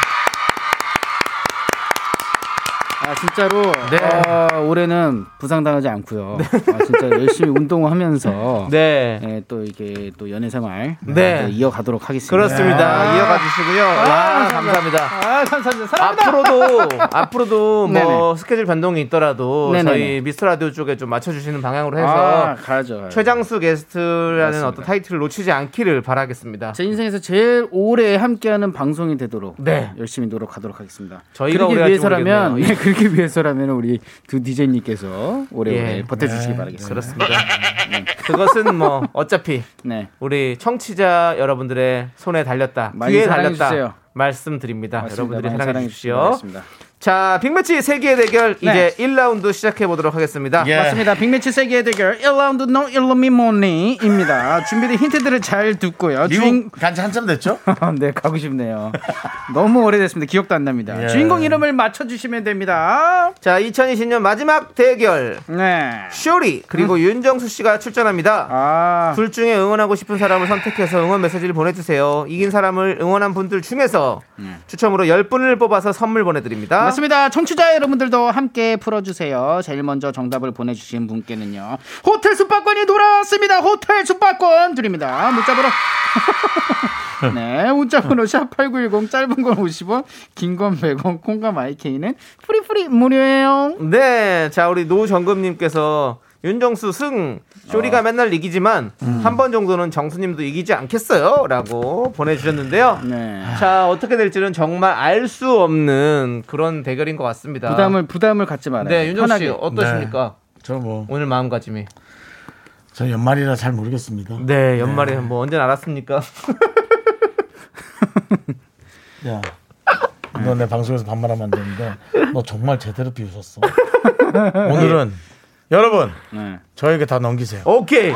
아 진짜로 네. 아, 올해는 부상당하지 않고요. 아, 진짜 열심히 운동하면서 네. 네, 또 이게 또 연애 생활 네. 네, 이어가도록 하겠습니다. 그렇습니다. 이어가 주시고요. 와, 감사합니다. 아 감사합니다. 사랑합니다. 앞으로도 앞으로도 뭐. 스케줄 변동이 있더라도 네네네. 저희 미스터 라디오 쪽에 좀 맞춰 주시는 방향으로 해서 아, 가야죠. 가야죠. 최장수 게스트라는 맞습니다. 어떤 타이틀을 놓치지 않기를 바라겠습니다. 제 인생에서 제일 오래 함께하는 방송이 되도록 네. 열심히 노력하도록 하겠습니다. 저희가 오래 위해서라면 모르겠네요. 네, 그렇게 위해서라면 우리 두 디제이님께서 오래오래 예. 버텨주시기 바라겠습니다. 그렇습니다. 그것은 뭐 어차피 네. 우리 청취자 여러분들의 손에 달렸다. 귀에 달렸다. 주세요. 말씀드립니다. 맞습니다. 여러분들이 사랑해 사랑해 주십시오. 자, 빅매치 세계의 대결 네. 이제 1라운드 시작해 보도록 하겠습니다. 예. 맞습니다. 빅매치 세계의 대결 1라운드 너 이름이 뭐니입니다. 준비된 힌트들을 잘 듣고요. 주인... 간지 한참 됐죠? 네, 가고 싶네요. 너무 오래됐습니다. 기억도 안 납니다. 예. 주인공 이름을 맞춰 주시면 됩니다. 자, 2020년 마지막 대결. 네. 쇼리 그리고 윤정수 씨가 출전합니다. 아, 둘 중에 응원하고 싶은 사람을 선택해서 응원 메시지를 보내 주세요. 이긴 사람을 응원한 분들 중에서 추첨으로 10분을 뽑아서 선물 보내 드립니다. 맞습니다. 청취자 여러분들도 함께 풀어주세요. 제일 먼저 정답을 보내주신 분께는요. 호텔 숙박권이 돌아왔습니다. 호텔 숙박권 드립니다. 문자번호. 네, 문자번호 샵8910 짧은 건 50원, 긴 건 100원, 콩과 마이케이는 free free 무료예요. 네, 자 우리 노정금님께서 윤정수 승 쇼리가 맨날 이기지만 한번 정도는 정수님도 이기지 않겠어요?라고 보내주셨는데요. 네. 자 어떻게 될지는 정말 알 수 없는 그런 대결인 것 같습니다. 부담을 부담을 갖지 말아요. 네, 윤정수 씨. 어떠십니까? 저 뭐, 오늘 마음가짐이. 저 연말이라 잘 모르겠습니다. 네, 연말에 뭐 언제 알았습니까? 야, 너 내 방송에서 반말하면 안 되는데, 너 정말 제대로 비웃었어. 오늘은, 여러분, 네. 저에게 다 넘기세요. 오케이.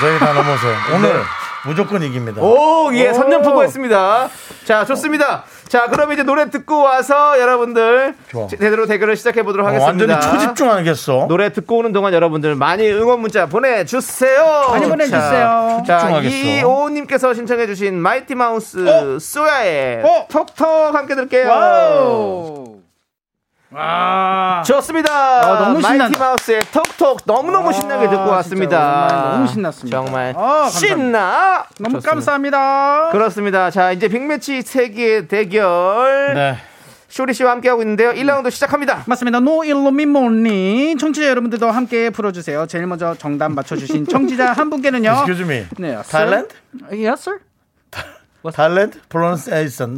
저에게 다 넘어서요. 오늘 무조건 이깁니다. 오, 예, 선전포고 했습니다. 자, 좋습니다. 자, 그럼 이제 노래 듣고 와서 여러분들 좋아. 제대로 대결을 시작해 보도록 어, 하겠습니다. 완전히 초집중 하겠어. 노래 듣고 오는 동안 여러분들 많이 응원 문자 보내주세요. 많이 보내주세요. 자. 이오님께서 신청해주신 마이티 마우스 어? 소야의 어? 톡톡 함께 들게요. wow. 와. 좋습니다. 아, 너무 마이티 신난다. 마우스의 톡톡 너무너무 아, 신나게 듣고 왔습니다. 너무 신났습니다. 정말 아. 신나. 너무 좋습니다. 감사합니다. 그렇습니다. 자, 이제 빅매치 세계 대결 네. 쇼리 씨와 함께 하고 있는데요. 1라운드 시작합니다. 맞습니다. 너 이름이 뭐니 청취자 여러분들도 함께 풀어주세요. 제일 먼저 정답 맞춰주신 청취자 한 분께는요. Excuse me. 네, Thailand? Yes, sir. Thailand? Pronunciation.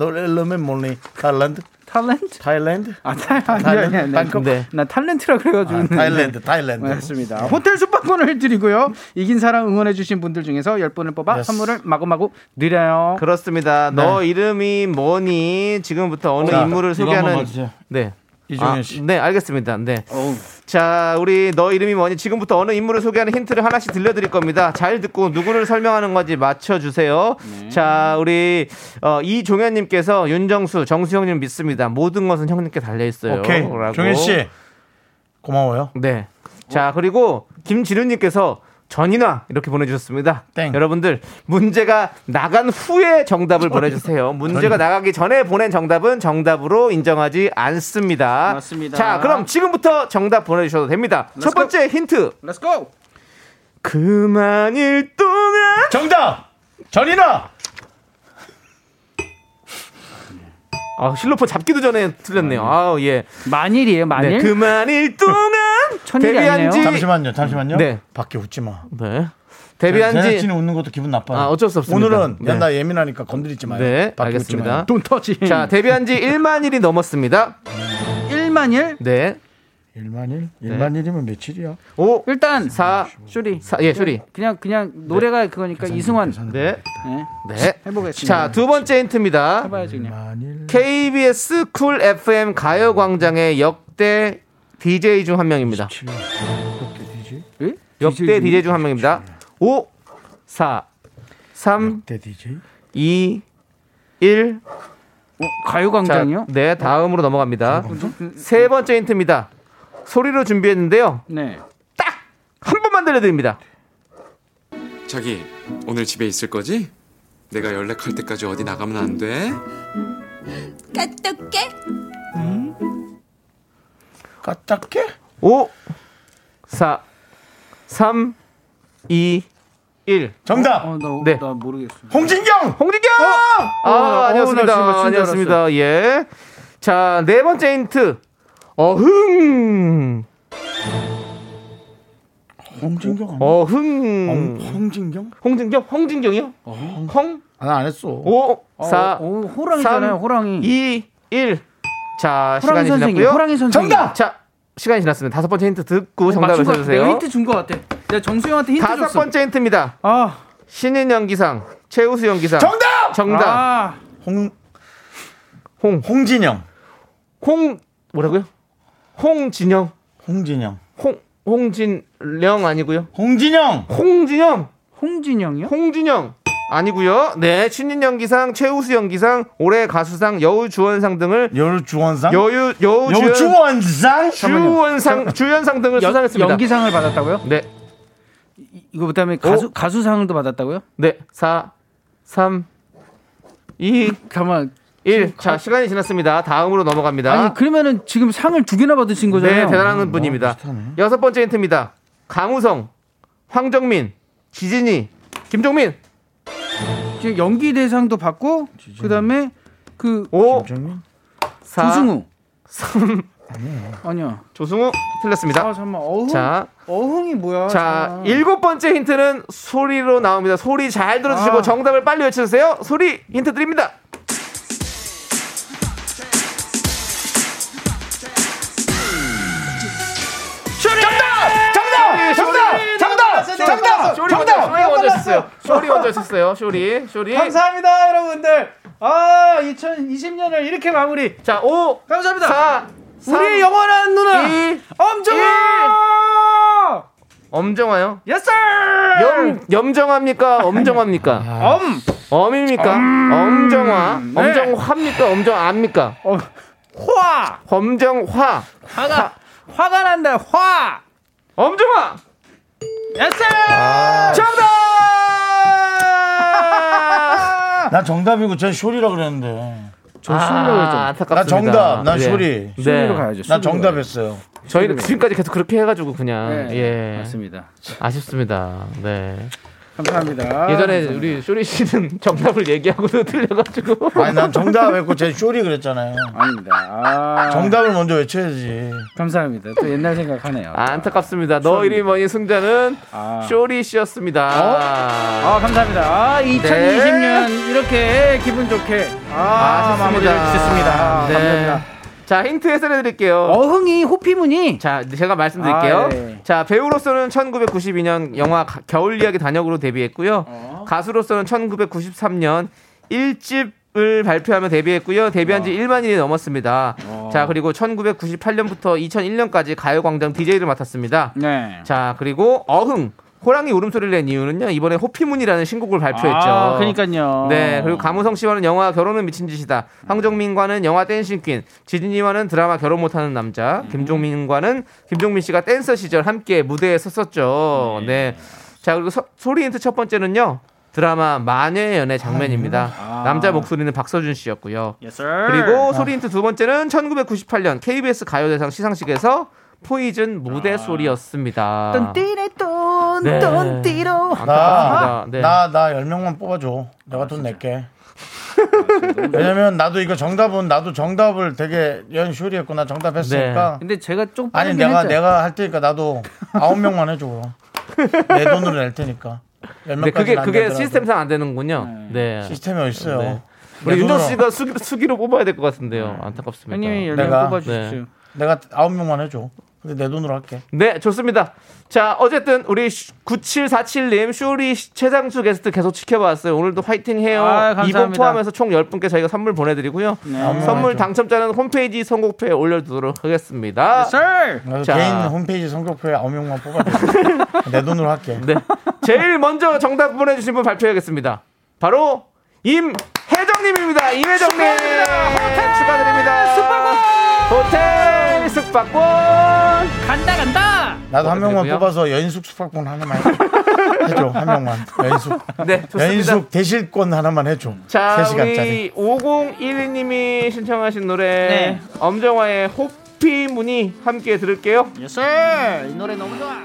몰리. Thailand? 탤런트? Thailand? 아, 탈, 아니, 아니, 아니. 네. 나 탤런트라 그래가지고. 아, 타일랜드, 타일랜드. 맞습니다. 호텔 숙박권을 드리고요. 이긴 사람 응원해주신 분들 중에서 10분을 뽑아 Yes. 선물을 마구마구 드려요. 그렇습니다. 너 이름이 뭐니? 지금부터 어느 자, 인물을 소개하는. 네. 이종현 아, 씨. 네, 알겠습니다. 네. 어우. 자, 우리 너 이름이 뭐니? 지금부터 어느 인물을 소개하는 힌트를 하나씩 들려드릴 겁니다. 잘 듣고 누구를 설명하는 건지 맞춰주세요. 네. 자, 우리 어, 이종현님께서 윤정수, 정수영님 믿습니다. 모든 것은 형님께 달려 있어요. 오케이. 라고. 종현 씨. 고마워요. 네. 자, 그리고 김진우님께서 전인화 이렇게 보내주셨습니다. 땡. 여러분들 문제가 나간 후에 정답을 보내주세요. 문제가 나가기 전에 보낸 정답은 정답으로 인정하지 않습니다. 맞습니다. 자, 그럼 지금부터 정답 보내주셔도 됩니다. 첫 go. 번째 힌트. Let's go. 그만일 동안 정답! 전인아! 아, 실로폰 잡기도 전에 틀렸네요. 아, 예. 만일이에요, 만일. 네, 그만일 동안 천일이 데뷔한 아니네요. 지 잠시만요, 잠시만요. 네. 밖에 웃지 마. 네. 데뷔한 지 제작진이 웃는 것도 기분 나빠요. 아, 어쩔 수 없습니다. 오늘은 네. 야, 나 예민하니까 건드리지 마요. 네. 알겠습니다. 돈 터지. 자, 데뷔한 지 1만 일이 넘었습니다. 1만 일. 네. 1만 일? 1만 일이면 며칠이야? 5 일단 4 쇼리. 4 예, 쇼리. 그냥 그냥 노래가 그거니까 이승환. 네. 네. 네. 해보겠습니다. 자, 두 번째 힌트입니다. 해봐야지 그냥. 1만 일. KBS 쿨 FM 가요 광장의 역대 DJ 중 한 명입니다. 예? 역대 DJ 중 한 명입니다. 5 4 3대 DJ? 2 1 어, 가요광장이요? 네, 다음으로 넘어갑니다. 세 번째 힌트입니다. 소리로 준비했는데요. 네. 한 번만 들려드립니다. 자기 오늘 집에 있을 거지? 내가 연락할 때까지 어디 나가면 안 돼? 까똑게 까딱게? 5 4 3 2 1 정답! 어, 나, 네. 나 모르겠어. 홍진경! 홍진경! 어, 아, 어, 아니었습니다. 아니었습니다. 예. 자, 네 번째 힌트. 어흥. 홍진경 아니야? 어흥. 홍- 홍진경? 홍진경? 홍진경이요? 홍? 아, 나안 했어. 5 4 어, 호랑이잖아요, 삼, 호랑이. 2 1 자, 호랑이 시간이 선생님, 지났고요. 호랑이 선생님. 정답! 자, 시간이 지났습니다. 다섯 번째 힌트 듣고 정답을 맞춘 것 같아. 써주세요. 내가 힌트 준것 같아. 내가 정수영한테 힌트 다섯 줬어. 번째 힌트입니다. 아, 신인 연기상, 최우수 연기상. 정답! 정답. 아, 홍, 홍. 홍진영. 홍 뭐라고요? 홍진영. 홍진영. 홍 홍진령 아니고요. 홍진영! 홍진영. 홍진영이요? 홍진영 아니고요. 네, 신인 연기상, 최우수 연기상, 올해 가수상, 여우 주원상 등을 여주원상? 여유 여우 주연 여주원상? 주원상 주연상 등을 연- 수상했습니다. 연기상을 받았다고요? 네. 이거 그다음에 가수 가수상도 받았다고요? 네. 4 3 2 가만. 1. 자, 시간이 지났습니다. 다음으로 넘어갑니다. 아니 그러면은 지금 상을 두 개나 받으신 거잖아요. 네, 대단한 분입니다. 여섯 번째 힌트입니다. 강우성, 황정민, 지진이, 김종민. 지금 연기 대상도 받고 그다음에 그5 김정민? 4 조승우 3 아니야. 조승우 틀렸습니다. 아 잠만 어흥. 자, 어흥이 뭐야? 자, 잠깐만. 일곱 번째 힌트는 소리로 나옵니다. 소리 잘 들어 주시고 아. 정답을 빨리 외쳐 주세요. 소리 힌트 드립니다. 먼저, 쇼리 먼저 했어요. 쇼리 먼저. 쇼리, 쇼리. 감사합니다 여러분들. 아 2020년을 이렇게 마무리. 자, 5, 감사합니다. 4, 우리 영원한 누나 2, 엄정화. 엄정화요? Yes. 염, 염정합니까? 엄정합니까? 엄. 엄입니까? 엄정화. 네. 엄정화입니까? 엄정합니까? 어, 화. 엄정화. 화가 화가 난다. 화. 엄정화. Yes. 정답! 나 정답이고 전 쇼리라 그랬는데. 저 했죠. 아, 안타깝습니다. 나 정답, 나 네. 쇼리. 네. 술로 가야죠. 나 정답했어요. 저희는 지금까지 계속 그렇게 해가지고 그냥 네, 예 맞습니다. 아쉽습니다. 네. 감사합니다. 예전에 우리 쇼리 씨는 정답을 얘기하고도 틀려가지고 아니, 난 정답했고 제 쇼리 그랬잖아요. 아닙니다. 아, 정답을 먼저 외쳐야지. 감사합니다. 또 옛날 생각하네요. 안타깝습니다. 너 이리 뭐니 승자는 아. 쇼리 씨였습니다. 아, 감사합니다. 아, 2020년 이렇게 기분 좋게 아, 아쉽습니다. 마무리를 짓습니다. 네. 감사합니다. 자 힌트 해설해 드릴게요. 어흥이 호피무늬 자, 제가 말씀드릴게요. 아, 네. 자, 배우로서는 1992년 영화 가- 겨울 이야기 단역으로 데뷔했고요. 어. 가수로서는 1993년 1집 을 발표하며 데뷔했고요. 데뷔한 어. 지 1만 일이 넘었습니다. 자, 그리고 1998년부터 2001년까지 가요광장 DJ를 맡았습니다. 네. 자, 그리고 어흥, 호랑이 울음소리를 낸 이유는요. 이번에 호피문이라는 신곡을 발표했죠. 아, 그러니까요. 네, 그리고 가무성 씨와는 영화 결혼은 미친 짓이다. 황정민과는 영화 댄싱 퀸, 지진이와는 드라마 결혼 못하는 남자, 김종민과는 김종민 씨가 댄서 시절 함께 무대에 섰었죠. 네. 자, 그리고 서- 소리 힌트 첫 번째는요. 드라마 마녀의 연애 장면입니다. 아. 남자 목소리는 박서준 씨였고요. Yes. 그리고 소리 힌트 두 번째는 1998년 KBS 가요대상 시상식에서 포이즌 무대 소리였습니다. 뚠띠레 뚠 네. 뚠띠로. 안타깝습니다. 네. 나, 나 10명만 뽑아줘. 내가 돈 낼게. 왜냐면 나도 이거 정답은 나도 정답을 되게 연쇼리 했고 나 정답 했으니까. 근데 제가 좀 아니 내가 했죠. 내가 할 테니까 나도 아홉 명만 해줘. 그럼. 내 돈으로 낼 테니까. 열 네, 그게 그게 되더라도. 시스템상 안 되는군요. 네. 시스템이 어딨어요. 네. 내 우리 윤정 씨가 수기, 수기로 뽑아야 될 것 같은데요. 안타깝습니다. 형님이 열명 내가- 뽑아주십시오. 네. 내가 아홉 명만 해줘. 근데 내 돈으로 할게. 네, 좋습니다. 자, 어쨌든 우리 9747님 쇼리 최장수 게스트 계속 지켜봤어요. 오늘도 화이팅 해요. 아, 이번 감사합니다. 포함해서 총 10분께 저희가 선물 보내드리고요. 네. 선물 당첨자는 홈페이지 선곡표에 올려두도록 하겠습니다. Yes. 나도 자. 개인 홈페이지 선거표에 아홉 명만 뽑아줘. 내 돈으로 할게. 네. 제일 먼저 정답 보내주신 분 발표하겠습니다. 바로 임혜정님입니다. 임혜정님 축하드립니다. 숙박권 호텔 숙박권 간다 간다. 나도 한 명만 보내드리고요. 뽑아서 연숙 숙박권 하나만 해줘. 한 명만. 연숙. 네 좋습니다. 연숙 대실권 하나만 해줘. 자 3시간짜리. 우리 5012님이 신청하신 노래 네. 엄정화의 호피 무늬 함께 들을게요. Yes, sir. 이 노래 너무 좋아.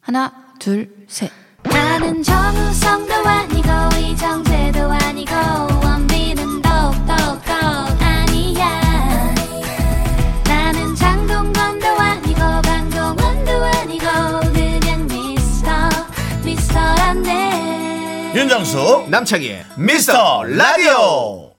하나, 둘, 셋. 나는 정우성도 아니고 이정재도 아니고 윤정수 남창희 미스터 라디오.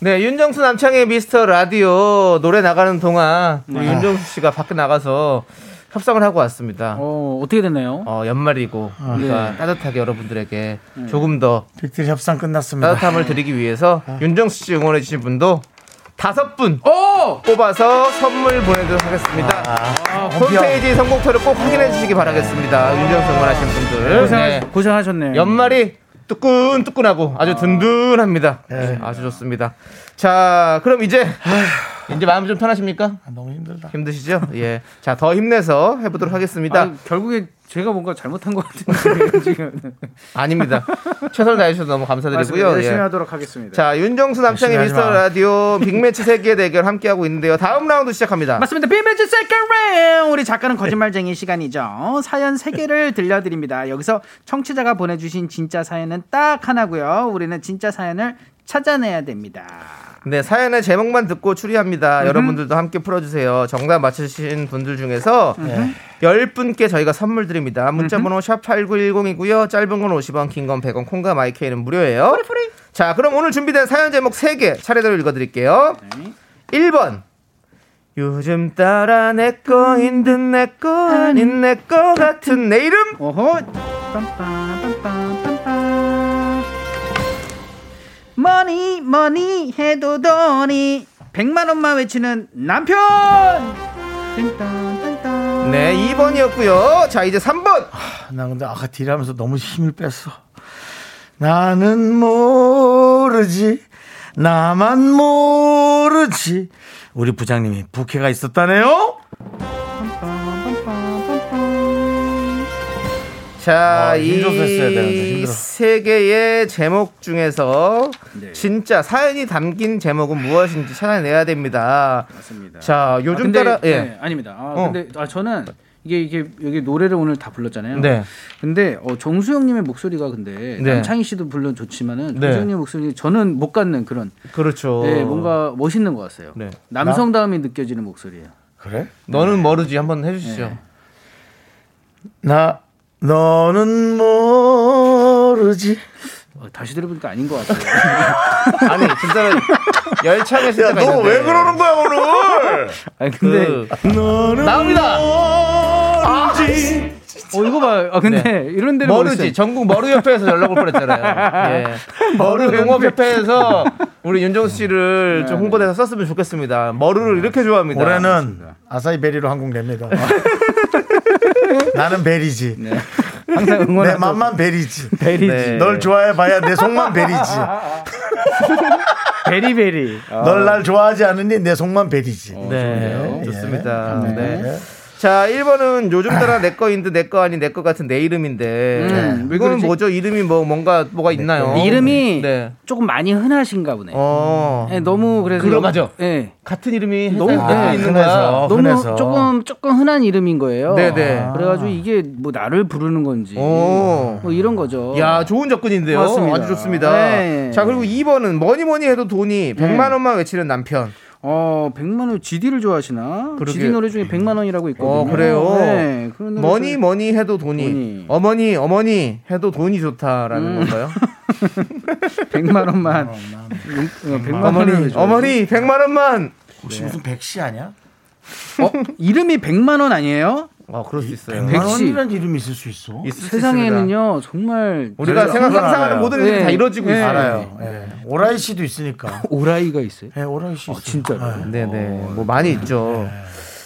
네 윤정수 남창의 미스터 라디오 노래 나가는 동안 우리 네. 윤정수 씨가 밖에 나가서 협상을 하고 왔습니다. 어, 어떻게 됐나요? 어, 연말이고 우리가 네. 따뜻하게 여러분들에게 조금 더 빅딜 협상 끝났습니다. 따뜻함을 드리기 위해서 윤정수 씨 응원해 주신 분도 다섯 분 오! 뽑아서 선물 보내도록 하겠습니다. 아, 홈페이지 선곡표를 꼭 확인해 주시기 바라겠습니다. 윤정수 응원하신 분들. 고생 네. 고생하셨네요. 연말이 뜨끈뜨끈하고 아주 든든합니다. 네, 아주 좋습니다. 자, 그럼 이제 이제 마음 좀 편하십니까? 아, 너무 힘들다. 힘드시죠? 예. 자, 더 힘내서 해보도록 하겠습니다. 아, 결국에 제가 뭔가 잘못한 것 같은데 지금. 아닙니다. 최선을 다해주셔서 너무. 감사드리고요. 열심히 예. 하도록 하겠습니다. 자, 윤정수 남창희의 미스터 마. 라디오 빅매치 세계 대결 함께하고 있는데요. 다음 라운드 시작합니다. 맞습니다. 빅매치 second round. 우리 작가는 거짓말쟁이 시간이죠. 사연 3개를 들려드립니다. 여기서 청취자가 보내주신 진짜 사연은 딱 하나고요. 우리는 진짜 사연을 찾아내야 됩니다. 네, 사연의 제목만 듣고 추리합니다. 여러분들도 함께 풀어주세요. 정답 맞추신 분들 중에서 10분께 저희가 선물 드립니다. 문자번호 샵8910이고요. 짧은 건 50원, 긴 건 100원, 콩과 마이케이는 무료예요. 자, 그럼 오늘 준비된 사연 제목 3개 차례대로 읽어드릴게요. 1번. 요즘 따라 내거 힘든 내거 아닌 내 거 같은 내 이름 오호. 빰빰빰빰빰빰. 머니 머니 해도 돈이 100만 원만 외치는 남편. 띵땅띵땅. 네 2번이었고요 자 이제 3번 나 근데 아까 딜하면서 너무 힘을 뺐어. 나는 모르지. 나만 모르지. 우리 부장님이 부캐가 있었다네요? 자, 아, 힘줘서 했어야 되는데, 이 힘들어. 세 개의 제목 중에서 네. 진짜 사연이 담긴 제목은 무엇인지 찾아내야 됩니다. 맞습니다. 자, 요즘 아, 근데, 따라 예. 네, 아닙니다. 아, 어. 근데 아, 저는 이게 이게 여기 노래를 오늘 다 불렀잖아요. 네. 근데 어, 정수영님의 목소리가 근데 네. 남창희 씨도 물론 좋지만은 네. 정수영님 목소리 저는 못 갖는 그런 그렇죠. 네, 뭔가 멋있는 것 같아요. 네. 남성다움이 느껴지는 목소리예요. 그래? 너는 모르지 한번 해주시죠. 네. 나, 너는 모르지. 어, 다시 들어보니까 아닌 것 같아요. 아니 진짜로 열창했을 때가 있는데. 거야, 오늘? 아니 근데 그, 너는 나옵니다. 모르지. 어 이거 봐. 아 근데 네. 이런 데는 머루지 전국 머루 협회에서 연락 올 뻔했잖아요. 예. 머루 농업협회에서 우리 윤정수 씨를 좀 홍보대사 썼으면 좋겠습니다. 머루를 이렇게 좋아합니다. 올해는 아사이 베리로 한국 냅니다. 나는 베리지. 네. 항상 응원. 내 맘만 베리지. 베리지. 네. 널 좋아해 봐야 내 속만 베리지. 베리베리. 널 날 좋아하지 않으니 내 속만 베리지. 네, 좋습니다. 예. 네. 자, 1번은 요즘 따라 내 거인 듯 내 거 아닌 내 거 같은 내 이름인데. 음, 왜 이거는? 뭐죠? 이름이 뭐 뭔가 뭐가 있나요? 이름이 네. 조금 많이 흔하신가 보네. 어. 네, 너무 그래서 맞아. 네. 같은 이름이 너무 너무 네, 있는 거야. 흔해서. 너무 흔해서. 조금 조금 흔한 이름인 거예요. 네네. 그래 가지고 이게 뭐 나를 부르는 건지 오. 뭐 이런 거죠. 야, 좋은 접근인데요. 맞습니다. 아주 좋습니다. 네. 자, 그리고 2번은 뭐니 뭐니 해도 돈이 100만 원만 외치는 남편. 어 100만 원 GD를 좋아하시나? 그러게. GD 노래 중에 100만 원이라고 있거든요. 어, 그래요? 네, 중에- 뭐니 해도 돈이. 돈이. 어머니 어머니 해도 돈이 좋다라는 음. 건가요? 100만 원만. 음, 어, 100만 어머니 원을 어머니 100만 원만. 혹시 무슨 백씨 아니야? 어, 이름이 100만 원 아니에요? 아, 그럴 수 있어요. 백만 백씨. 원이라는 이름이 있을 수 있어. 있을 수 세상에는요 정말 우리가 생각 알아요. 모든 일들이 네. 다 이루어지고 네. 있어요. 알아요. 예. 오라이 씨도 있으니까. 오라이가 있어요. 예, 오라이 씨. 있어요. 진짜로? 네, 네. 뭐 많이 있죠.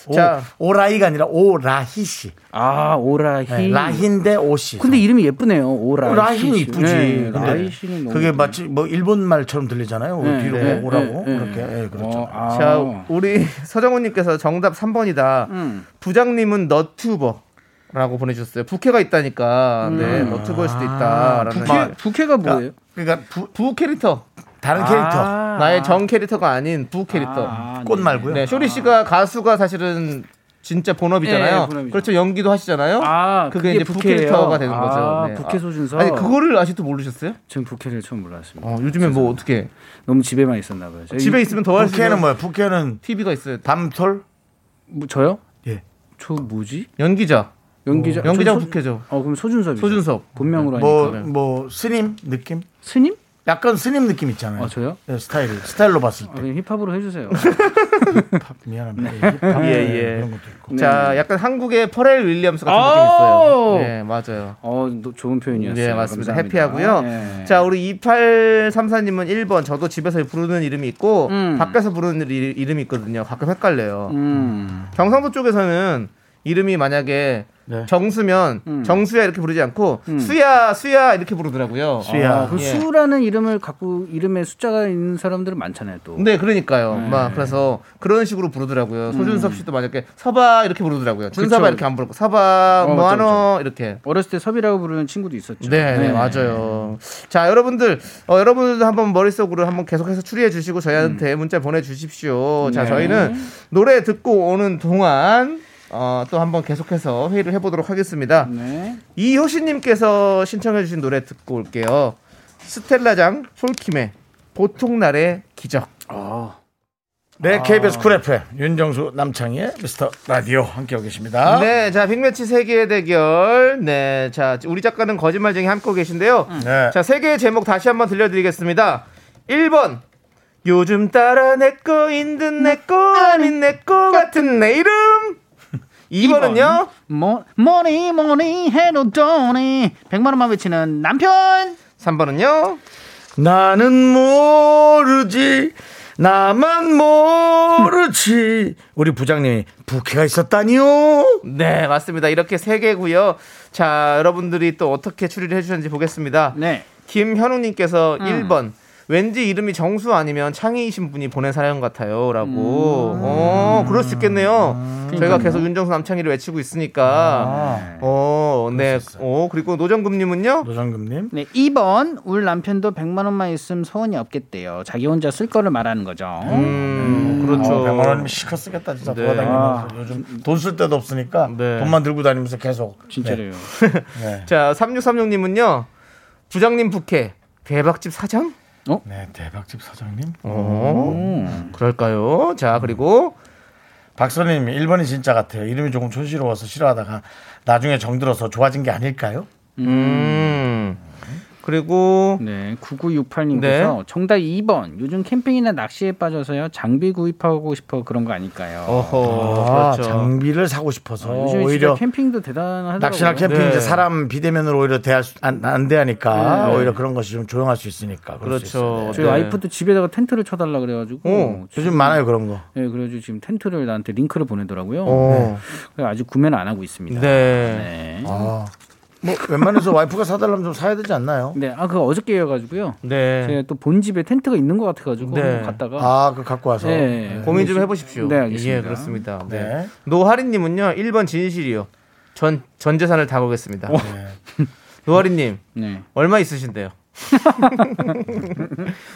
오, 자. 오라이가 아니라 오라희 씨. 아 오라희. 네, 라희인데 오 씨. 근데 이름이 예쁘네요. 오라희. 라희는 씨. 이쁘지. 네, 근데 라희 씨는 너무 그게. 마치 뭐 일본 말처럼 들리잖아요. 네, 뒤로 네, 오라고 네, 네. 그렇게. 예, 그렇죠. 어, 아. 자, 우리 서정훈 님께서 정답 3번이다. 음. 부장님은 너튜버. 라고 보내주셨어요. 부캐가 있다니까. 네, 너튜버일 수도 있다라는. 부캐, 말. 부캐가 뭐예요? 그러니까 부, 부 캐릭터. 다른 아. 캐릭터. 나의 정 캐릭터가 아닌 부 캐릭터. 아, 꽃 네. 말고요. 네, 쇼리 씨가 가수가 사실은 진짜 본업이잖아요. 네, 본업이죠. 그렇죠. 연기도 하시잖아요. 아, 그게 그게 이제 부캐예요? 부캐릭터가 되는 아, 거죠. 네. 부캐 소준서? 아니, 그거를 아직도 모르셨어요? 전 부캐를 처음 몰랐습니다. 어, 요즘에 뭐 어떻게 너무 집에만 있었나 봐요. 집에 있으면 더 할수 부캐는 뭐예요? 부캐는 TV가 있어요. 밤톨? 뭐, 저요? 예. 저 뭐지? 연기자. 연기자. 연기자 저 소- 부캐죠. 어 그럼 소준섭이. 소준섭. 본명으로 뭐, 하니까. 뭐, 스님 느낌? 스님? 약간 스님 느낌 있잖아요. 아 저요? 네, 스타일이. 스타일로 봤을 아, 때. 그냥 힙합으로 해주세요. 힙합, 미안합니다. 힙합 예, 예. 그런 것도 있고. 자, 약간 한국의 퍼렐 윌리엄스 같은 아우! 느낌이 있어요. 네, 맞아요. 어 너- 좋은 표현이었어요. 네, 맞습니다. 감사합니다. 해피하고요. 네. 자, 우리 2834님은 1번. 저도 집에서 부르는 이름이 있고, 음. 밖에서 부르는 이- 이름이 있거든요. 가끔 헷갈려요. 음. 경상도 쪽에서는 이름이 만약에 네. 정수면 음. 정수야 이렇게 부르지 않고 음. 수야 수야 이렇게 부르더라고요. 수야. 아, 그 예. 수라는 이름을 갖고 이름에 숫자가 있는 사람들은 많잖아요. 또. 네, 그러니까요. 네. 막 그래서 그런 식으로 부르더라고요. 소준섭 씨도 만약에 서봐 이렇게 부르더라고요. 그쵸. 이렇게 안 부르고 서봐 어, 뭐하노 이렇게. 어렸을 때 섭이라고 부르는 친구도 있었죠. 네, 네, 맞아요. 자, 여러분들, 어, 여러분들도 한번 머릿속으로 한번 계속해서 추리해 주시고 저희한테 문자 보내 주십시오. 자, 네. 저희는 노래 듣고 오는 동안 어, 또 한번 계속해서 회의를 해보도록 하겠습니다. 네. 이효신님께서 신청해주신 노래 듣고 올게요. 스텔라장 폴킴의 보통 날의 기적. 네, KBS 쿨 FM 윤정수 남창희의 미스터 라디오 함께하고 계십니다. 네, 자, 빅매치 세계의 대결. 네, 자, 우리 작가는 거짓말쟁이 함께 계신데요. 네. 자, 세 개의 제목 다시 한번 들려드리겠습니다. 1번. 요즘 따라 내 거인 듯 내 거 아닌 내 거 같은 내 이름. 2번은요. 뭐 뭐니 뭐니 해도 돈이 100만 원만 외치는 남편. 3번은요. 나는 모르지. 나만 모르지. 우리 부장님이 부캐가 있었다니요. 네, 맞습니다. 이렇게 세 개고요. 자, 여러분들이 또 어떻게 추리를 해 주셨는지 보겠습니다. 네. 김현웅 님께서 음. 1번. 왠지 이름이 정수 아니면 창희이신 분이 보낸 사연 같아요. 라고. 음. 어, 그럴 수 있겠네요. 저희가 계속 윤정수 남창희를 외치고 있으니까. 어, 네. 어, 그리고 노정금 님은요? 노정금 님. 네, 2번 울 남편도 100만 원만 있으면 소원이 없겠대요. 자기 혼자 쓸 거를 말하는 거죠. 음, 그렇죠. 어, 100만 원이면 시커 쓰겠다 진짜 네. 돌아다니면서 요즘 돈 쓸 데도 없으니까 네. 돈만 들고 다니면서 계속 진짜로요. 네. 네. 자, 3636 님은요? 부장님 부캐. 대박집 사장? 네, 대박집 사장님. 어, 그럴까요? 자, 그리고 박선님 1번이 진짜 같아요. 이름이 조금 촌스러워서 싫어하다가 나중에 정들어서 좋아진 게 아닐까요? 음. 그리고 네, 9968님께서 네. 정답 2번. 요즘 캠핑이나 낚시에 빠져서요. 장비 구입하고 싶어 그런 거 아닐까요? 어허, 아, 그렇죠. 장비를 사고 싶어서 아, 요즘 오히려 캠핑도 대단하더라고요. 낚시나 캠핑 네. 이제 사람 비대면으로 오히려 대할 수, 안, 안 대하니까 네. 오히려 그런 것이 좀 조용할 수 있으니까. 수 그렇죠. 있어요. 저희 네. 와이프도 집에다가 텐트를 쳐달라 그래가지고 어, 요즘 많아요 그런 거. 네, 그래가지고 지금 텐트를 나한테 링크를 보내더라고요. 어. 그래서 아직 구매는 안 하고 있습니다. 네. 네. 아, 뭐 웬만해서 와이프가 사달라면 좀 사야 되지 않나요? 네, 아 그거 어저께여가지고요. 네. 제가 또 본 집에 텐트가 있는 것 같아가지고 네. 갔다가 아, 그 갖고 와서. 네. 고민 좀 해보십시오. 네, 알겠습니다. 예, 그렇습니다. 네. 네. 노하리님은요, 1번 진실이요. 전, 전 재산을 다 걸겠습니다. 노하리님, 네. 얼마 있으신데요?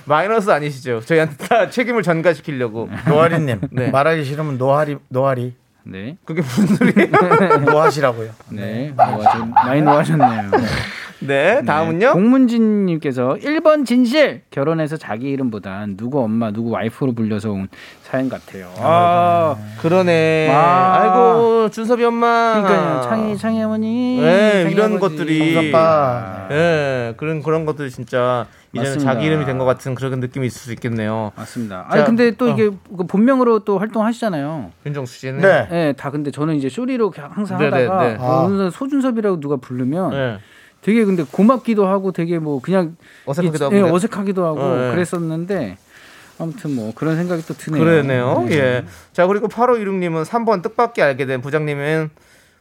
마이너스 아니시죠? 저희한테 다 책임을 전가시키려고. 노아리님 네. 말하기 싫으면 노아리 노아리 네. 그게 무슨 소리예요? 노하시라고요. 네. 노하셨, 많이 노하셨네요. 네, 다음은요? 공문진 님께서 1번 진실 결혼해서 자기 이름보단 누구 엄마 누구 와이프로 불려서 온 사연 같아요. 아, 그러네. 아. 아이고, 준섭이 엄마. 그러니까요. 창희 창희 어머니. 네, 창희 이런 아버지. 것들이. 아빠. 예, 그런, 그런 것들이 진짜 이제는 맞습니다. 자기 이름이 된 것 같은 그런 느낌이 있을 수 있겠네요. 맞습니다. 자, 아니 근데 또 어. 이게 그 본명으로 또 활동하시잖아요. 윤정수 씨는. 네. 네, 다 근데 저는 이제 쇼리로 항상 네, 네, 하다가 네. 어, 어느 날 소준섭이라고 누가 부르면 네. 되게 근데 고맙기도 하고 되게 뭐 그냥 어색하기도 이게- 하고. 예, 어색하기도 하고 어, 네. 그랬었는데 아무튼 뭐 그런 생각이 또 드네요. 그러네요. 네. 예. 자, 그리고 8516님은 3번 뜻밖의 알게 된 부장님은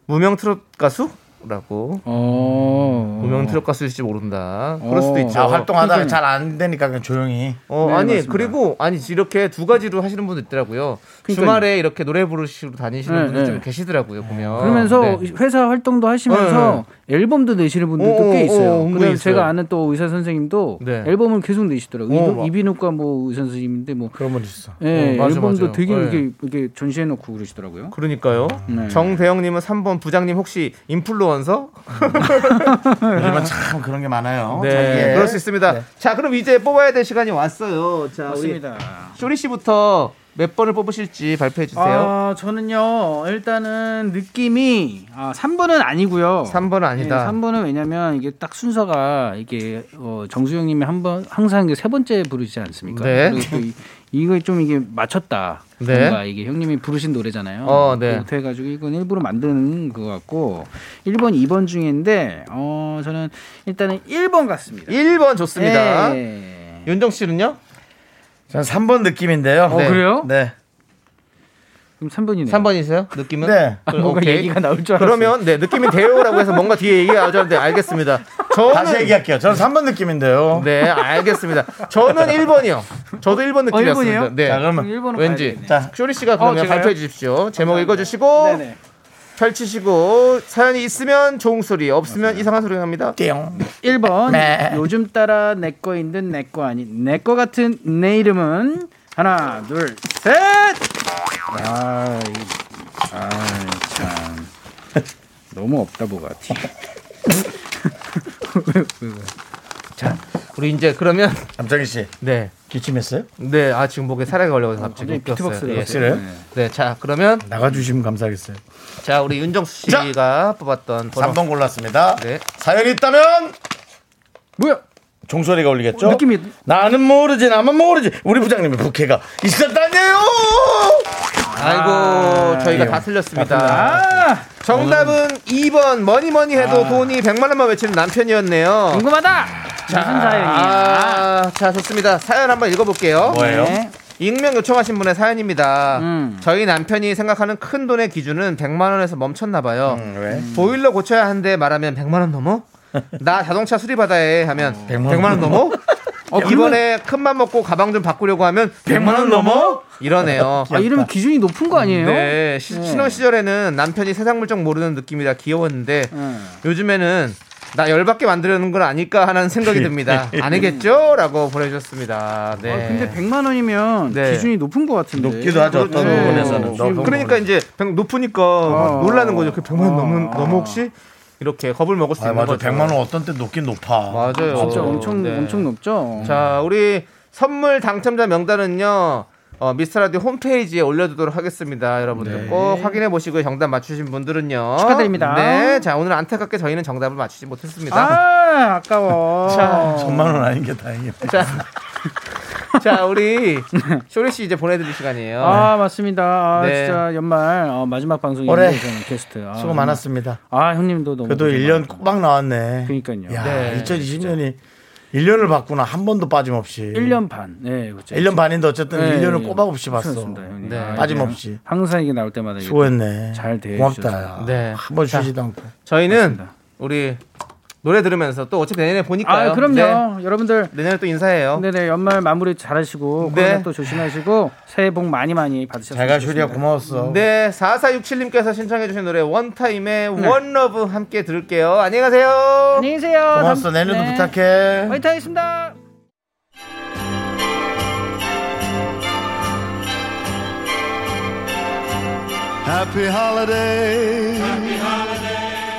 무명 트롯 가수? 라고. 어. 무명 트롯 가수일지 모른다. 그럴 수도 어. 있죠. 아, 활동하다가 그러니까요. 잘안 되니까 그냥 조용히. 어, 네, 아니, 맞습니다. 그리고, 아니, 이렇게 두 가지로 하시는 분도 있더라고요. 그러니까요. 주말에 이렇게 노래 부르시러 다니시는 네, 분들 네. 좀 계시더라고요, 보면. 그러면서 네. 회사 활동도 하시면서 앨범도 내시는 분들도 오, 꽤 오, 있어요. 오, 그다음. 제가 아는 또 의사 선생님도 네. 앨범을 계속 내시더라고요. 이비- 이비인후과 뭐 의사 선생님인데 뭐 그런 분 있어. 예, 어, 맞아, 앨범도 맞아요. 되게 네. 이렇게, 이렇게 전시해놓고 그러시더라고요. 그러니까요. 네. 정대영님은 3번 부장님 혹시 인플루 언서? 요즘은 참 그런 게 많아요. 네, 자기의- 그럴 수 있습니다. 네. 자, 그럼 이제 뽑아야 될 시간이 왔어요. 자, 우리 맞습니다. 쇼리 씨부터 몇 번을 뽑으실지 발표해 주세요. 아, 저는요, 일단은 느낌이, 아, 3번은 아니고요. 3번은 아니다. 3번은 왜냐면 이게 딱 순서가 이게, 어, 정수영 님이 한 번, 항상 이게 세 번째 부르시지 않습니까? 네. 그리고 또 이, 이거 좀 이게 맞췄다. 네. 뭔가 이게 형님이 부르신 노래잖아요. 어, 네. 해가지고 이건 일부러 만드는 것 같고, 1번, 2번 중인데, 어, 저는 일단은 1번 같습니다. 1번 좋습니다. 네. 윤정 씨는요? 전 3번 느낌인데요. 어, 그래요? 네. 그럼 3번이네요. 3번이세요? 느낌은? 네. 그럼 뭔가 오케이. 얘기가 나올 줄 알았어요. 그러면 네, 느낌이 돼요라고 해서 뭔가 뒤에 얘기가 나올 줄 알았는데 알겠습니다. 저는 다시 얘기할게요. 저는 3번 느낌인데요. 네, 알겠습니다. 저는 1번이요. 저도 1번 느낌이었습니다. 일본이요? 네. 자, 그러면 1번은 왠지. 자, 쇼리 씨가 그러면 어? 발표해 주십시오. 제목 읽어 주시고. 펼치시고 사연이 있으면 좋은 소리, 없으면 이상한 소리 합니다. 띠용. 1번 네. 요즘 따라 내 거인 듯 내 거 아닌 내 거 같은 내 이름은 하나 둘 셋 아, 이- 아, 참 너무 없다 보가티 자, 우리 이제 그러면 남창희 씨 네. 기침했어요? 네, 아 지금 목에 사례가 걸려서 갑자기 갑자기 비트박스를 꼈어요. 예. 했어요. 네, 자 그러면 나가 주시면 감사하겠어요. 자 우리 윤정수 씨가 뽑았던 번호 3번 골랐습니다. 네. 사연이 있다면 뭐야 종소리가 울리겠죠? 느낌이 나는 모르지 나만 모르지 우리 부장님의 부캐가 있었다네요. 아이고 저희가 다 틀렸습니다. 아 정답은 2번 뭐니 뭐니 해도 돈이 100만 원만 외치는 남편이었네요. 궁금하다 무슨 사연이야 아, 자 좋습니다. 사연 한번 읽어볼게요. 뭐예요? 네. 익명 요청하신 분의 사연입니다. 음. 저희 남편이 생각하는 큰 돈의 기준은 100만 원에서 멈췄나 봐요. 음, 왜? 보일러 고쳐야 하는데 말하면 100만 원 넘어? 나 자동차 수리받아야 해 하면 100만 원, 넘어? 이번에 큰맘 먹고 가방 좀 바꾸려고 하면 100만 원 넘어? 이러네요. 아 이러면 기준이 높은 거 아니에요? 네, 시- 신혼 시절에는 남편이 세상 물정 모르는 느낌이라 귀여웠는데 음. 요즘에는 나 열받게 만들려는 건 아닐까 하는 생각이 듭니다. 아니겠죠? 라고 보내주셨습니다. 네. 아, 근데 100만 원이면 네. 기준이 높은 것 같은데 높기도 하죠. 어떤 네. 부분에서는. 그러니까 이제 백- 높으니까 막 놀라는 거죠. 그 100만 원 넘는, 넘어 혹시? 이렇게 겁을 먹을 수 아, 있는 맞아. 거죠. 100만 원 어떤 때 높긴 높아. 맞아요. 진짜 엄청 네. 엄청 높죠. 자, 우리 선물 당첨자 명단은요. 어, 미스터라디오 홈페이지에 올려두도록 하겠습니다. 여러분들 네. 꼭 확인해 보시고요. 정답 맞추신 분들은요. 축하드립니다. 네. 자, 오늘 안타깝게 저희는 정답을 맞추지 못했습니다. 아, 아까워. 자, 천만 원 아닌 게 다행이네. 자, 자, 우리 쇼리 씨 이제 보내드릴 시간이에요. 아, 맞습니다. 아, 네. 진짜 연말 어, 마지막 방송인데 올해 게스트. 아, 수고 많았습니다. 아, 형님도 너무 그래도 고생 1년 꼬박 나왔네. 그러니까요. 야, 네, 2020년이 1년을 봤구나. 한 번도 빠짐없이. 1년 반. 네, 그렇죠. 1년 반인데 어쨌든 네, 1년을 네. 꼬박 없이 봤어. 그렇습니다, 형님. 네. 아, 빠짐없이. 항상 이게 나올 때마다 수고했네. 잘 대해 고맙다. 네. 한번 자, 쉬지도 않고. 저희는 우리 노래 들으면서 또 어차피 내년에 보니까요. 아, 그럼요. 네. 여러분들 내년에 또 인사해요. 네네 연말 마무리 잘하시고 네. 코로나 또 조심하시고 새해 복 많이 많이 받으셨으면 잘가 좋겠습니다. 슈리야 고마웠어. 네, 4467님께서 신청해주신 노래 원타임의 네. 원러브 함께 들을게요. 안녕히 가세요. 안녕히 계세요. 고맙어. 내년도 네. 부탁해. 화이팅 하겠습니다. Happy holiday.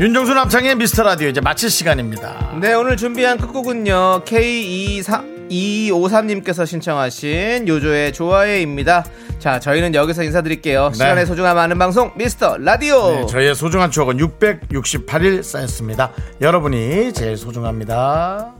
윤정수 남창희의 미스터 라디오 이제 마칠 시간입니다. 네, 오늘 준비한 끝곡은요. K253님께서 신청하신 요조의 좋아해입니다. 자, 저희는 여기서 인사드릴게요. 시간의 소중함 아는 방송 미스터 라디오. 네, 저희의 소중한 추억은 668일 쌓였습니다. 여러분이 제일 소중합니다.